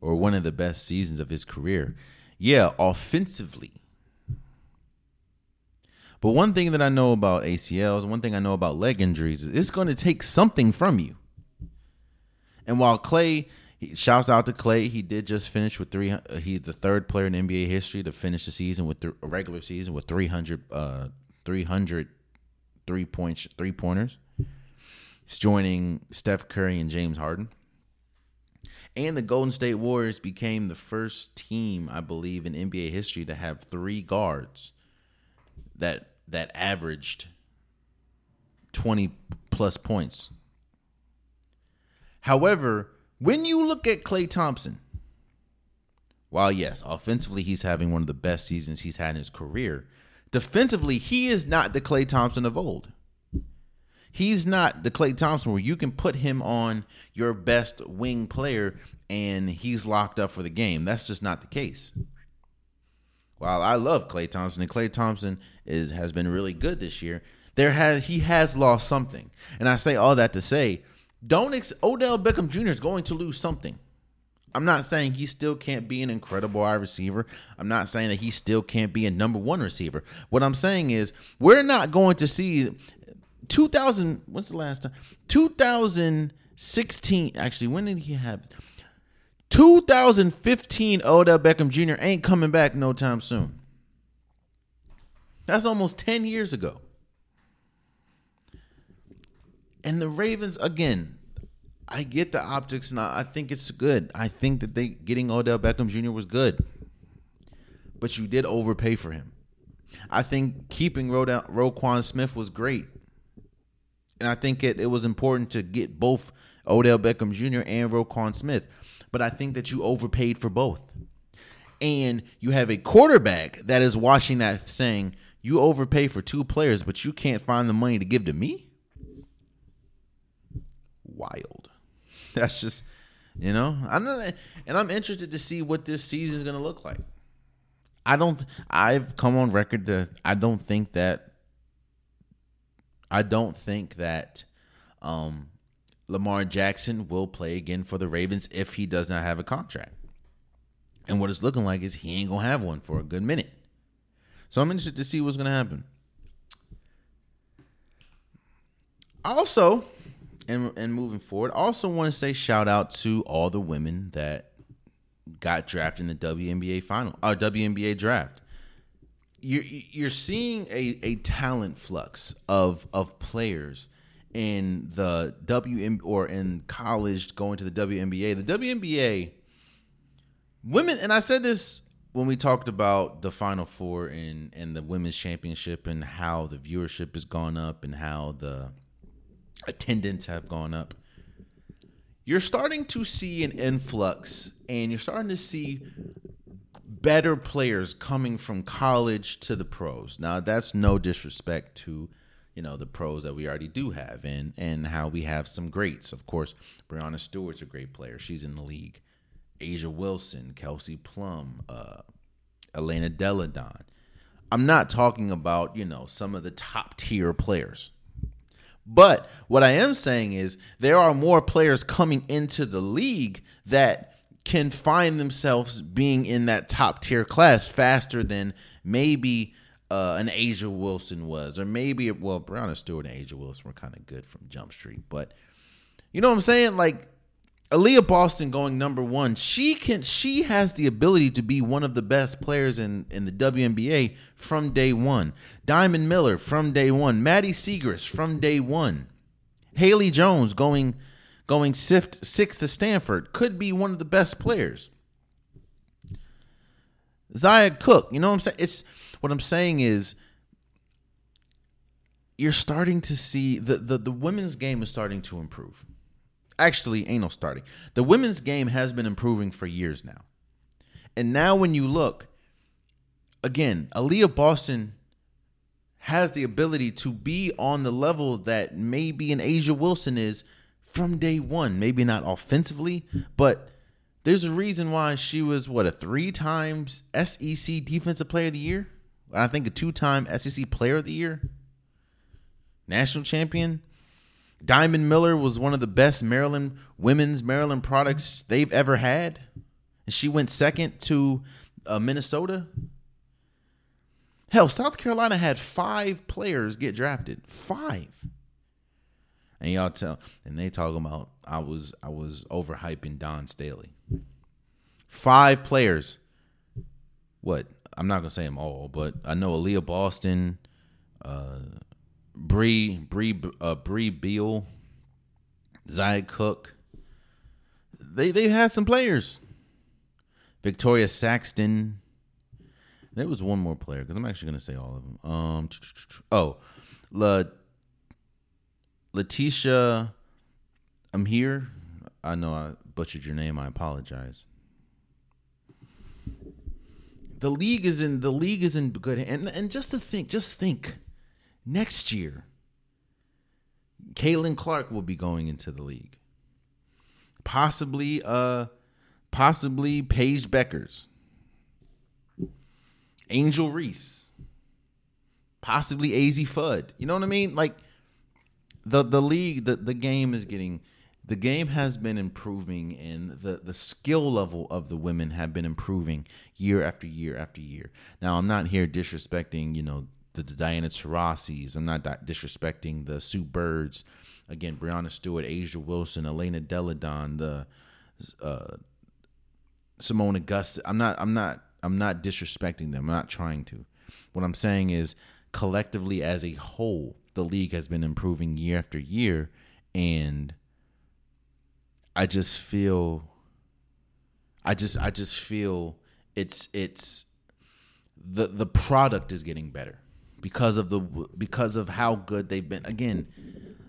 or one of the best seasons of his career. Yeah, offensively, but one thing that I know about ACLs, one thing I know about leg injuries, is it's going to take something from you. And while Klay, he, shouts out to Klay, he did just finish with three. Uh, he's the third player in NBA history to finish the season with the regular season with 300, uh, 300 three points, three pointers. He's joining Steph Curry and James Harden. And the Golden State Warriors became the first team, I believe, in NBA history to have three guards that that averaged 20 plus points. However, when you look at Klay Thompson, while yes, offensively he's having one of the best seasons he's had in his career, defensively he is not the Klay Thompson of old. He's not the Clay Thompson where you can put him on your best wing player and he's locked up for the game. That's just not the case while I love Klay Thompson and Klay Thompson is has been really good this year, there has he has lost something. And I say all that to say, don't ex- Odell Beckham Jr. is going to lose something. I'm not saying he still can't be an incredible wide receiver. I'm not saying that he still can't be a number one receiver. What I'm saying is we're not going to see 2000. What's the last time? 2016. Actually, when did he have? 2015 Odell Beckham Jr. ain't coming back no time soon. That's almost 10 years ago. And the Ravens, again, I get the optics and I think it's good. I think that they getting Odell Beckham Jr. was good. But you did overpay for him. I think keeping Ro- Roquan Smith was great. And I think it, it was important to get both Odell Beckham Jr. and Roquan Smith but I think that you overpaid for both. And you have a quarterback that is watching that saying, you overpay for two players, but you can't find the money to give to me? Wild. That's just, you know, I'm not, and I'm interested to see what this season is going to look like. I don't, I've come on record that I don't think that, I don't think that, um, Lamar Jackson will play again for the Ravens if he does not have a contract. And what it's looking like is he ain't going to have one for a good minute. So I'm interested to see what's going to happen. Also, and, and moving forward, I also want to say shout out to all the women that got drafted in the WNBA final or uh, WNBA draft. You're you're seeing a, a talent flux of of players in the WM or in college going to the WNBA. The WNBA women and I said this when we talked about the Final Four and and the women's championship and how the viewership has gone up and how the attendance have gone up. You're starting to see an influx and you're starting to see better players coming from college to the pros. Now, that's no disrespect to you know the pros that we already do have, and and how we have some greats. Of course, Breanna Stewart's a great player; she's in the league. A'ja Wilson, Kelsey Plum, uh, Elena Delle Donne I'm not talking about you know some of the top tier players. But what I am saying is there are more players coming into the league that can find themselves being in that top tier class faster than maybe uh, an A'ja Wilson was, or maybe well, Breanna Stewart and A'ja Wilson were kind of good from Jump Street, but you know what I'm saying? Like Aliyah Boston going number one, she can she has the ability to be one of the best players in in the WNBA from day one. Diamond Miller from day one. Maddy Siegrist from day one. Haley Jones going going sixth sixth to Stanford could be one of the best players. Zia Cooke, you know what I'm saying? It's what I'm saying is you're starting to see the the, the women's game is starting to improve actually ain't no starting. The women's game has been improving for years now. And now when you look, again, Aliyah Boston has the ability to be on the level that maybe an A'ja Wilson is from day one. Maybe not offensively, but there's a reason why she was what a three times SEC Defensive Player of the Year. I think a two time SEC Player of the Year, national champion. Diamond Miller was one of the best Maryland women's Maryland products they've ever had, and she went second to uh, Minnesota. Hell, South Carolina had five players get drafted. Five. And y'all tell, and they talking about I was I was overhyping Dawn Staley. Five players. What? I'm not gonna say them all, but I know Aliyah Boston, uh, Bree Bree uh, Brea Beal, Zia Cooke. They they had some players. Victoria Saxton. There was one more player because I'm actually to say all of them. Um, oh, La, Letitia, I'm here. I know I butchered your name. I apologize. The league is in the league is in good and and just to think, just think next year, Caitlin Clark will be going into the league. Possibly, uh, possibly Paige Bueckers, Angel Reese, possibly Azzi Fudd. You know what I mean? Like the the league, the the game is getting. The game has been improving, and the, the skill level of the women have been improving year after year after year. Now, I'm not here disrespecting, you know, the, the Diana Taurasi's. I'm not disrespecting the Sue Birds. Again, Breanna Stewart, A'ja Wilson, Elena Delle Donne, the uh, Seimone Augustus. I'm not. I'm not. I'm not disrespecting them. I'm not trying to. What I'm saying is, collectively as a whole, the league has been improving year after year, and I just feel. I just. I just feel it's it's the the product is getting better because of the because of how good they've been. Again,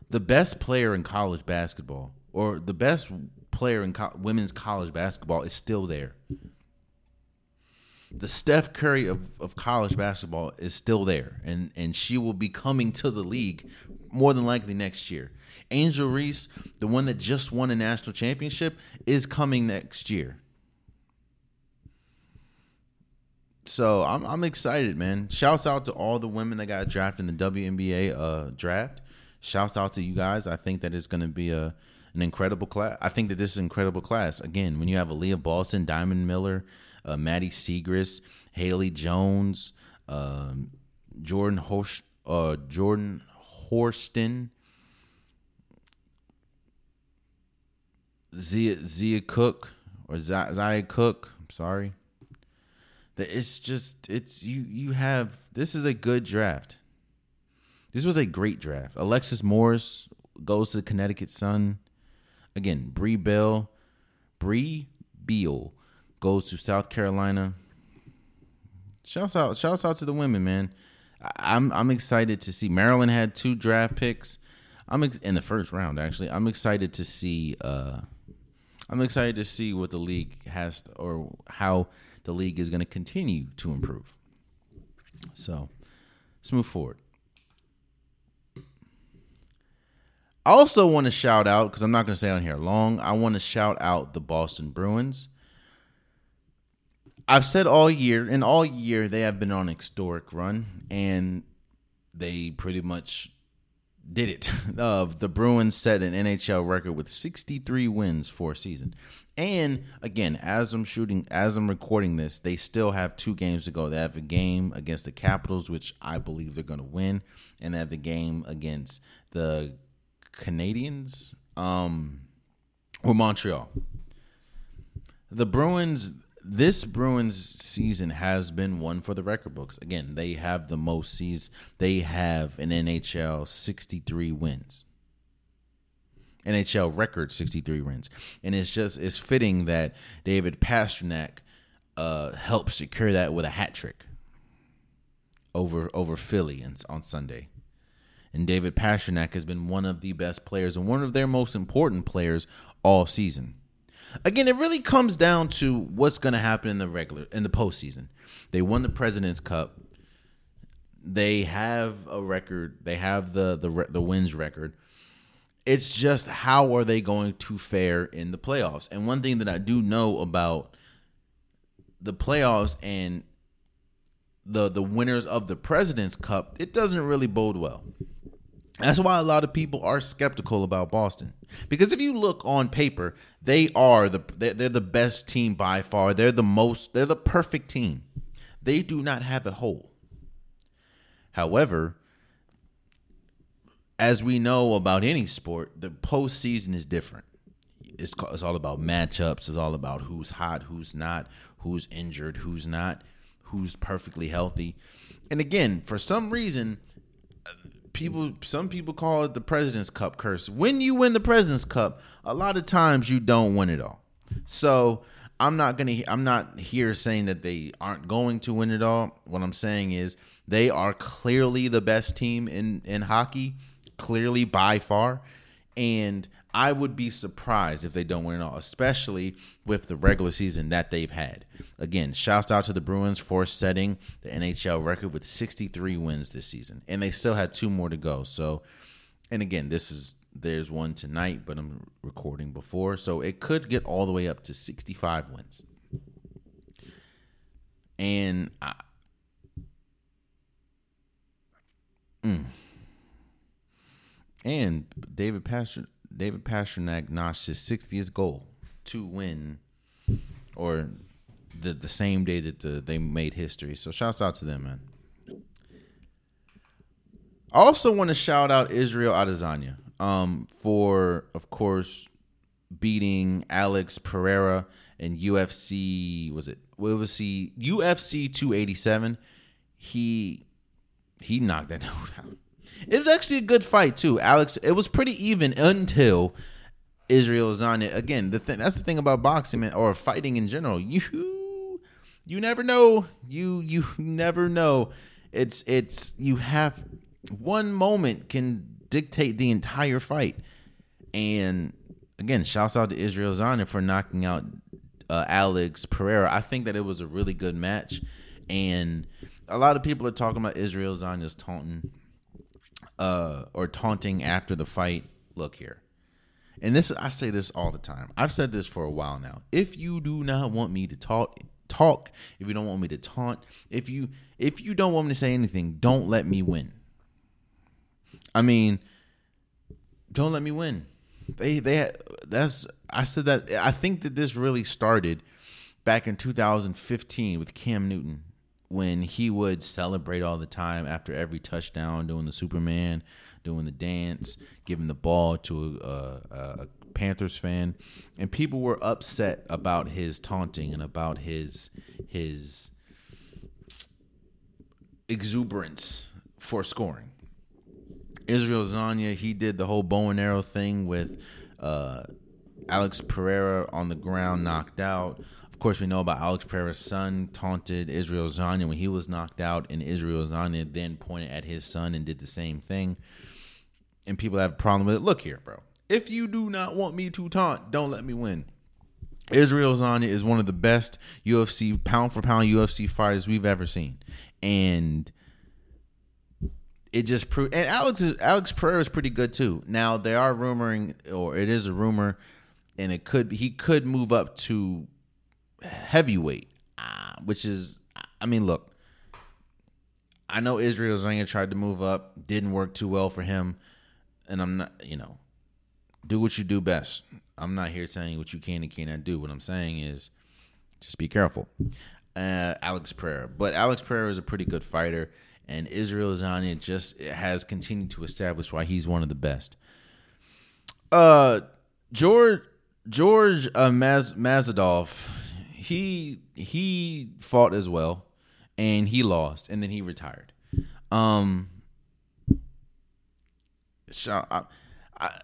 the best player in college basketball or the best player in co- women's college basketball is still there. The Steph Curry of, of college basketball is still there, and and she will be coming to the league more than likely next year. Angel Reese, the one that just won a national championship, is coming next year. So I'm I'm excited, man. Shouts out to all the women that got drafted in the WNBA uh, draft. Shouts out to you guys. I think that it's going to be a an incredible class. I think that this is an incredible class. Again, when you have Aliyah Boston, Diamond Miller, uh, Maddy Siegrist, Haley Jones, um, Jordan Horst, uh, Jordan Horston, Zia Zia Cooke or Zia Cook. I'm sorry it's just it's you you have this is a good draft. This was a great draft. Alexis Morris goes to Connecticut Sun. Again, Bree Bell, Brea Beal goes to South Carolina. Shouts out, shouts out to the women, man. I'm I'm excited to see Maryland had two draft picks. I'm ex- in the first round actually. I'm excited to see. uh I'm excited to see what the league has to, or how the league is going to continue to improve. So let's move forward. I also want to shout out because I'm not going to stay on here long. I want to shout out the Boston Bruins. I've said all year, and all year they have been on historic run, and they pretty much did it. Uh, the Bruins set an NHL record with 63 wins for a season. And again, as I'm shooting, as I'm recording this, they still have two games to go. They have a game against the Capitals, which I believe they're going to win, and they have the game against the Canadiens um, or Montreal. The Bruins, this Bruins season has been one for the record books. Again, they have the most seasons. They have an NHL 63 wins. NHL record 63 wins. And it's just it's fitting that David Pastrnak uh helped secure that with a hat trick over over Philly on Sunday. And David Pastrnak has been one of the best players and one of their most important players all season. Again, it really comes down to what's going to happen in the regular in the postseason. They won the President's Cup. They have a record. They have the the the wins record. It's just how are they going to fare in the playoffs? And one thing that I do know about the playoffs and the the winners of the President's Cup, it doesn't really bode well. That's why a lot of people are skeptical about Boston. Because if you look on paper, they are the they're, the best team by far. They're the most they're the perfect team. They do not have a hole. However, as we know about any sport, the postseason is different. It's, it's all about matchups. It's all about who's hot, who's not, who's injured, who's not, who's perfectly healthy. And again, for some reason, people some people call it the president's cup curse. When you win the president's cup a lot of times you don't win it all. So i'm not gonna i'm not here saying that they aren't going to win it all. What i'm saying is they are clearly the best team in in hockey clearly by far. And I would be surprised if they don't win it all, especially with the regular season that they've had. Again, shouts out to the Bruins for setting the NHL record with 63 wins this season, and they still had two more to go. So, and again, this is there's one tonight, but I'm recording before, so it could get all the way up to 65 wins. And I, mm, and David Pastor David Pastrnak notched his 60th goal to win, or the the same day that the, they made history. So shouts out to them, man. I also want to shout out Israel Adesanya um, for, of course, beating Alex Pereira in UFC. Was it UFC UFC 287? He he knocked that dude out. It was actually a good fight too, Alex. It was pretty even until Israel Adesanya. Again, the thing that's the thing about boxing man, or fighting in general. You you never know. You you never know. It's it's you have one moment can dictate the entire fight. And again, shouts out to Israel Adesanya for knocking out uh, Alex Pereira. I think that it was a really good match, and a lot of people are talking about Israel Adesanya's taunting uh, or taunting after the fight. Look here. And this I say this all the time. I've said this for a while now. If you do not want me to talk talk, if you don't want me to taunt, if you if you don't want me to say anything, don't let me win. I mean, don't let me win. They they that's I said that I think that this really started back in 2015 with Cam Newton when he would celebrate all the time after every touchdown, doing the Superman, doing the dance, giving the ball to a, a, Panthers fan, and people were upset about his taunting and about his his exuberance for scoring. Israel Adesanya, he did the whole bow and arrow thing with uh, Alex Pereira on the ground, knocked out. Of course, we know about Alex Pereira's son taunted Israel Adesanya when he was knocked out, and Israel Adesanya then pointed at his son and did the same thing. And people have a problem with it. Look here, bro. If you do not want me to taunt, don't let me win. Israel Adesanya is one of the best UFC pound for pound UFC fighters we've ever seen, and it just proved. And Alex Alex Pereira is pretty good too. Now they are rumoring, or it is a rumor, and it could he could move up to heavyweight, uh, which is, I mean, look, I know Israel Adesanya tried to move up, didn't work too well for him, and I'm not, you know, do what you do best. I'm not here saying what you can and cannot do. What I'm saying is, just be careful. Uh, Alex Pereira, but Alex Pereira is a pretty good fighter, and Israel Adesanya just has continued to establish why he's one of the best. Uh, George George uh, Maz, Mazadov, he he fought as well, and he lost, and then he retired. Um, I, I,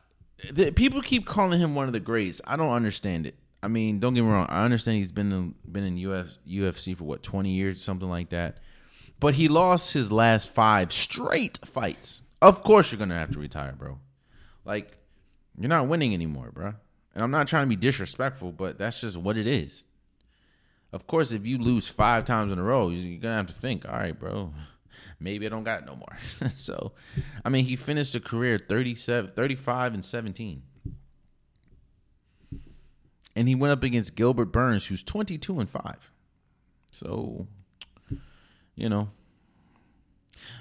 the, people keep calling him one of the greats. I don't understand it. I mean, don't get me wrong. I understand he's been in, been in Uf, UFC for what twenty years, something like that. But he lost his last five straight fights. Of course, you're gonna have to retire, bro. Like, you're not winning anymore, bro. And I'm not trying to be disrespectful, but that's just what it is. Of course, if you lose five times in a row, you're gonna have to think, all right, bro, maybe I don't got no more. so, I mean, he finished a career 37, 35 and 17. And he went up against Gilbert Burns, who's 22 and 5. So, you know.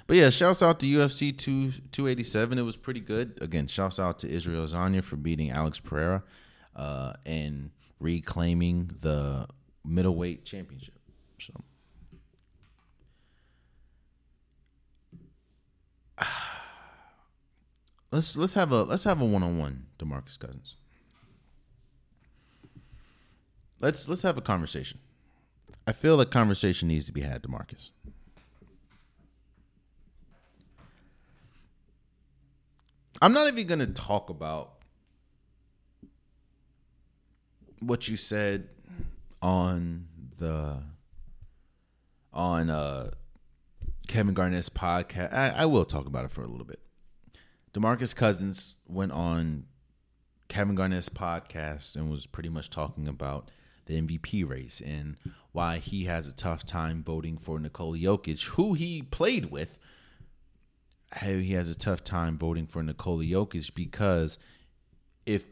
But yeah, shouts out to UFC 2, 287. It was pretty good. Again, shouts out to Israel Adesanya for beating Alex Pereira uh, and reclaiming the middleweight championship. So. Let's let's have a let's have a one on one, Demarcus Cousins. Let's let's have a conversation. I feel the conversation needs to be had, Demarcus. I'm not even gonna talk about what you said on the on uh Kevin Garnett's podcast. I, I will talk about it for a little bit. Demarcus Cousins went on Kevin Garnett's podcast and was pretty much talking about the MVP race and why he has a tough time voting for Nikola Jokic, who he played with. He has a tough time voting for Nikola Jokic because if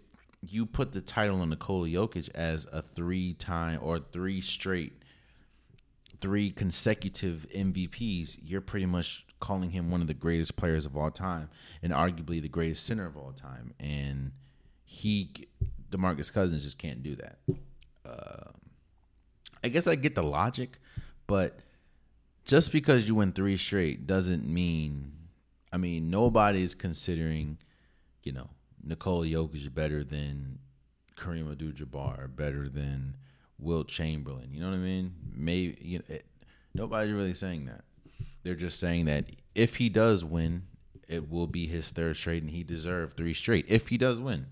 you put the title on Nikola Jokic as a three time or three straight, three consecutive MVPs, you're pretty much calling him one of the greatest players of all time and arguably the greatest center of all time. And he, Demarcus Cousins, just can't do that. Uh, I guess I get the logic, but just because you win three straight doesn't mean. I mean, nobody's considering, you know, Nikola Jokic is better than Kareem Abdul-Jabbar, better than Wilt Chamberlain. You know what I mean? Maybe you know, it, nobody's really saying that. They're just saying that if he does win, it will be his third straight, and he deserved three straight. If he does win.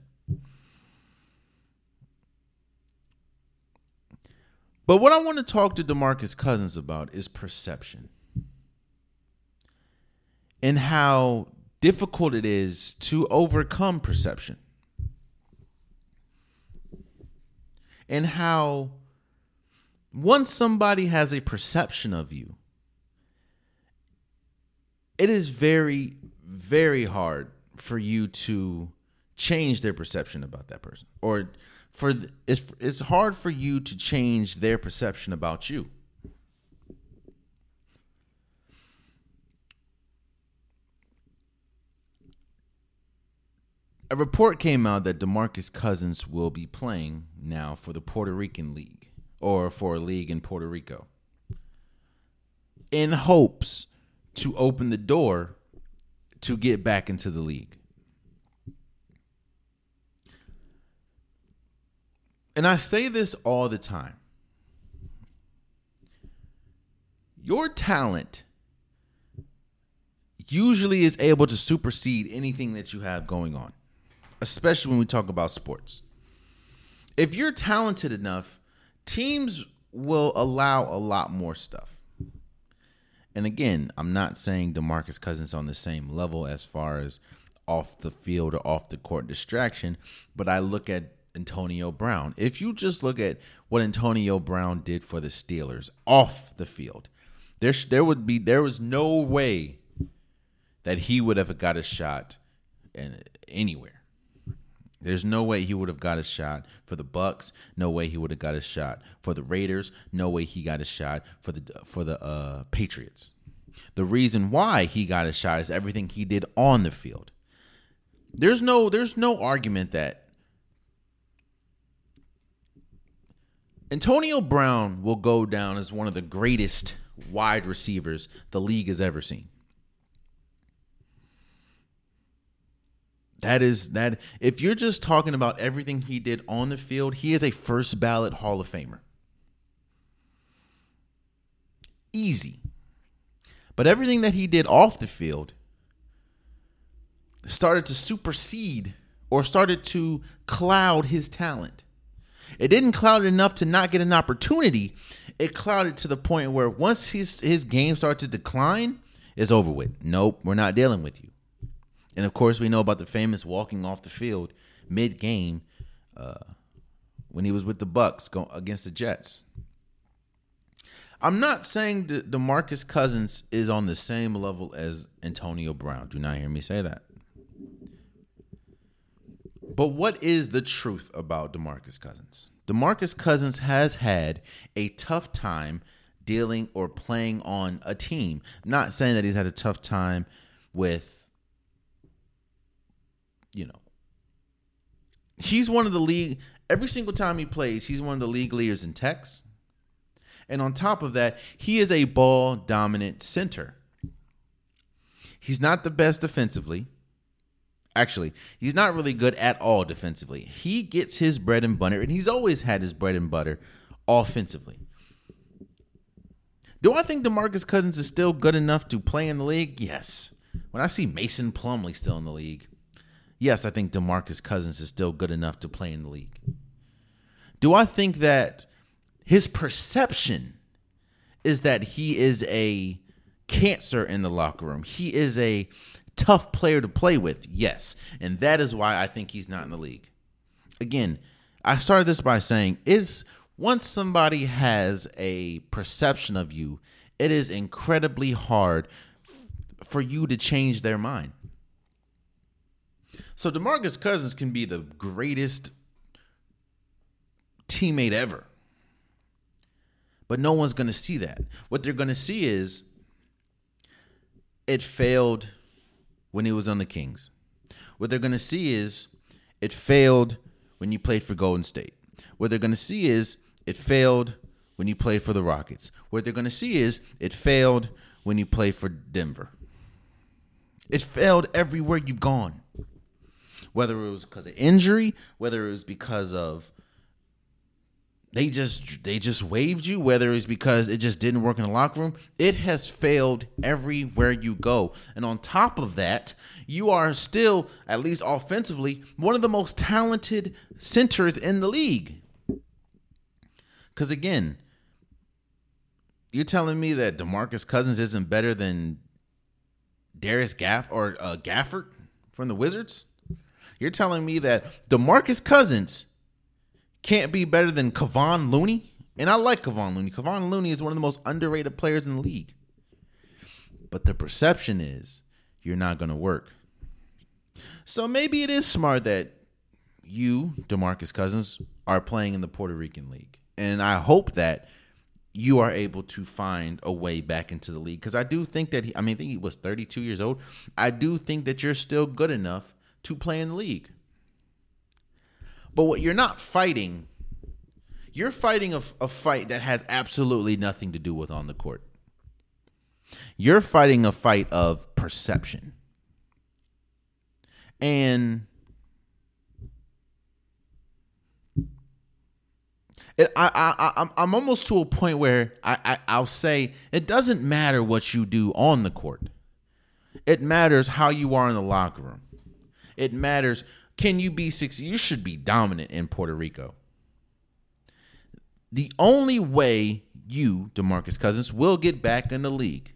But what I want to talk to DeMarcus Cousins about is perception. And how difficult it is to overcome perception. And how once somebody has a perception of you, it is very, very hard for you to change their perception about that person. Or for it's it's hard for you to change their perception about you. A report came out that DeMarcus Cousins will be playing now for the Puerto Rican League or for a league in Puerto Rico in hopes to open the door to get back into the league. And I say this all the time. Your talent usually is able to supersede anything that you have going on especially when we talk about sports. If you're talented enough, teams will allow a lot more stuff. And again, I'm not saying DeMarcus Cousins on the same level as far as off the field or off the court distraction, but I look at Antonio Brown. If you just look at what Antonio Brown did for the Steelers off the field, there there would be there was no way that he would have got a shot in, anywhere. There's no way he would have got a shot for the Bucs. No way he would have got a shot for the Raiders. No way he got a shot for the for the uh, Patriots. The reason why he got a shot is everything he did on the field. There's no there's no argument that Antonio Brown will go down as one of the greatest wide receivers the league has ever seen. That is that if you're just talking about everything he did on the field, he is a first ballot Hall of Famer. Easy. But everything that he did off the field started to supersede or started to cloud his talent. It didn't cloud it enough to not get an opportunity. It clouded to the point where once his his game started to decline, it's over with. Nope, we're not dealing with you. And of course, we know about the famous walking off the field mid game uh, when he was with the Bucs go, against the Jets. I'm not saying that DeMarcus Cousins is on the same level as Antonio Brown. Do not hear me say that. But what is the truth about DeMarcus Cousins? DeMarcus Cousins has had a tough time dealing or playing on a team. Not saying that he's had a tough time with you know, he's one of the league. Every single time he plays, he's one of the league leaders in techs. And on top of that, he is a ball dominant center. He's not the best defensively. Actually, he's not really good at all defensively. He gets his bread and butter, and he's always had his bread and butter offensively. Do I think DeMarcus Cousins is still good enough to play in the league? Yes. When I see Mason Plumlee still in the league, yes, I think DeMarcus Cousins is still good enough to play in the league. Do I think that his perception is that he is a cancer in the locker room? He is a tough player to play with, yes. And that is why I think he's not in the league. Again, I started this by saying is once somebody has a perception of you, it is incredibly hard for you to change their mind. So DeMarcus Cousins can be the greatest teammate ever. But no one's going to see that. What they're going to see is it failed when he was on the Kings. What they're going to see is it failed when you played for Golden State. What they're going to see is it failed when you played for the Rockets. What they're going to see is it failed when you played for Denver. It failed everywhere you've gone whether it was because of injury, whether it was because of they just they just waived you, whether it's because it just didn't work in the locker room. It has failed everywhere you go. And on top of that, you are still, at least offensively, one of the most talented centers in the league. Cause again, you're telling me that DeMarcus Cousins isn't better than Darius Gaff or uh, Gafford from the Wizards? You're telling me that DeMarcus Cousins can't be better than Kevon Looney? And I like Kevon Looney. Kevon Looney is one of the most underrated players in the league. But the perception is you're not going to work. So maybe it is smart that you, DeMarcus Cousins, are playing in the Puerto Rican League. And I hope that you are able to find a way back into the league because I do think that he, I mean, I think he was 32 years old. I do think that you're still good enough to play in the league. But what you're not fighting, you're fighting a, a fight that has absolutely nothing to do with on the court. You're fighting a fight of perception. And it, I, I, I'm almost to a point where I, I, I'll say it doesn't matter what you do on the court. It matters how you are in the locker room. It matters. Can you be six? You should be dominant in Puerto Rico. The only way you, DeMarcus Cousins, will get back in the league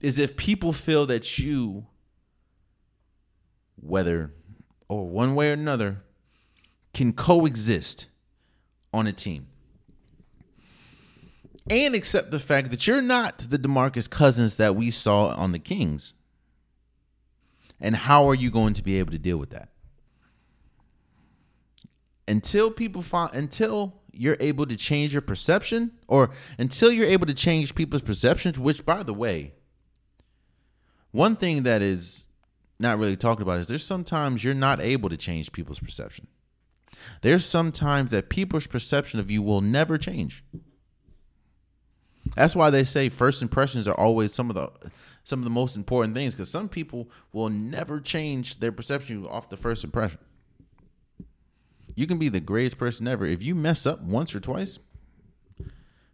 is if people feel that you, whether or one way or another, can coexist on a team. And accept the fact that you're not the DeMarcus Cousins that we saw on the Kings. And how are you going to be able to deal with that? Until people find until you're able to change your perception or until you're able to change people's perceptions, which by the way, one thing that is not really talked about is there's sometimes you're not able to change people's perception. There's sometimes that people's perception of you will never change. That's why they say first impressions are always some of the some of the most important things because some people will never change their perception off the first impression. You can be the greatest person ever. If you mess up once or twice,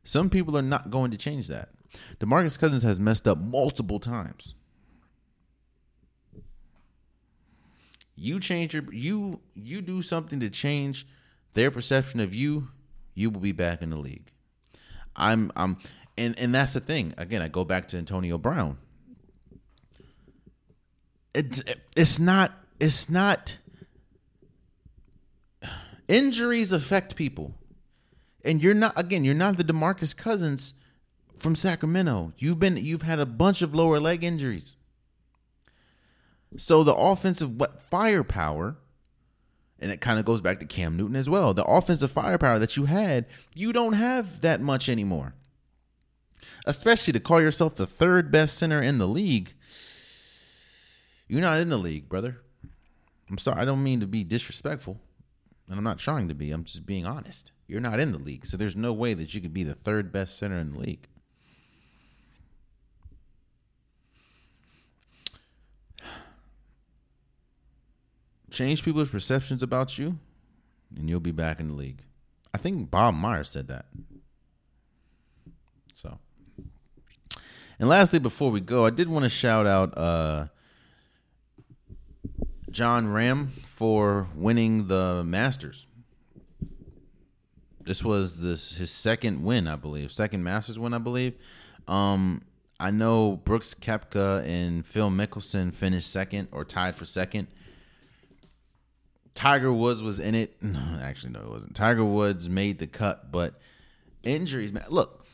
some people are not going to change that. DeMarcus Cousins has messed up multiple times. You change your you you do something to change their perception of you, you will be back in the league. I'm I'm and and that's the thing. Again, I go back to Antonio Brown. It, it's not it's not injuries affect people. And you're not again, you're not the DeMarcus Cousins from Sacramento. You've been you've had a bunch of lower leg injuries. So the offensive what firepower and it kind of goes back to Cam Newton as well. The offensive firepower that you had, you don't have that much anymore especially to call yourself the third best center in the league. You're not in the league, brother. I'm sorry. I don't mean to be disrespectful, and I'm not trying to be. I'm just being honest. You're not in the league, so there's no way that you could be the third best center in the league. Change people's perceptions about you, and you'll be back in the league. I think Bob Myers said that. So, and lastly, before we go, I did want to shout out uh, Jon Rahm for winning the Masters. This was this his second win, I believe, second Masters win, I believe. Um, I know Brooks Koepka and Phil Mickelson finished second or tied for second. Tiger Woods was in it. No, actually, no, it wasn't. Tiger Woods made the cut, but injuries, man. Look,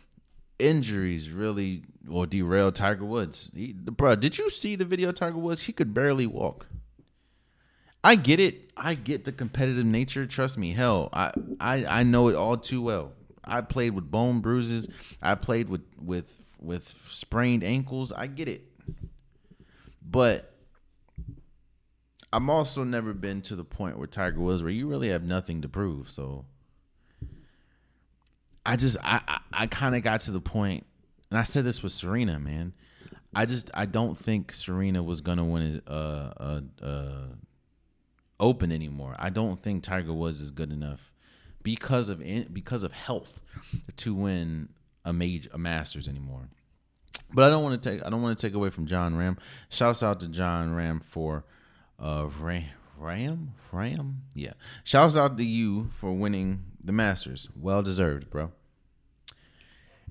injuries really will derail Tiger Woods. He, bro, did you see the video Tiger Woods? He could barely walk. I get it. I get the competitive nature. Trust me. Hell, I, I I know it all too well. I played with bone bruises. I played with with with sprained ankles. I get it. But I'm also never been to the point where Tiger was where you really have nothing to prove. So I just I I, I kind of got to the point and I said this with Serena, man. I just I don't think Serena was gonna win a, a, a Open anymore. I don't think Tiger Woods is good enough because of because of health to win a major a Masters anymore. But I don't want to take I don't want to take away from Jon Rahm. Shouts out to Jon Rahm for uh Ram Ram Ram yeah. Shouts out to you for winning the Masters. Well deserved, bro.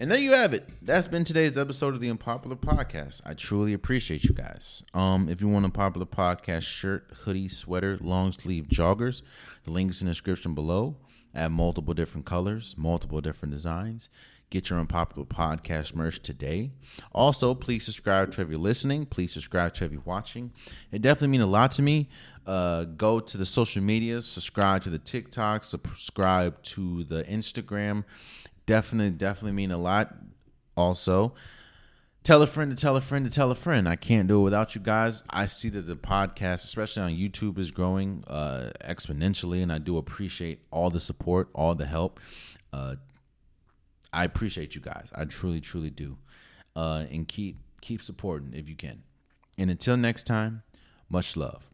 And there you have it. That's been today's episode of the Unpopular Podcast. I truly appreciate you guys. Um, if you want a popular podcast shirt, hoodie, sweater, long sleeve joggers, the links in the description below. I have multiple different colors, multiple different designs. Get your unpopular podcast merch today. Also, please subscribe to if you're listening. Please subscribe to if you're watching. It definitely means a lot to me. Uh, go to the social media, subscribe to the TikTok, subscribe to the Instagram definitely, definitely mean a lot. Also, tell a friend to tell a friend to tell a friend. I can't do it without you guys. I see that the podcast, especially on YouTube, is growing uh, exponentially, and I do appreciate all the support, all the help. Uh, I appreciate you guys. I truly, truly do. Uh, and keep keep supporting if you can. And until next time, much love.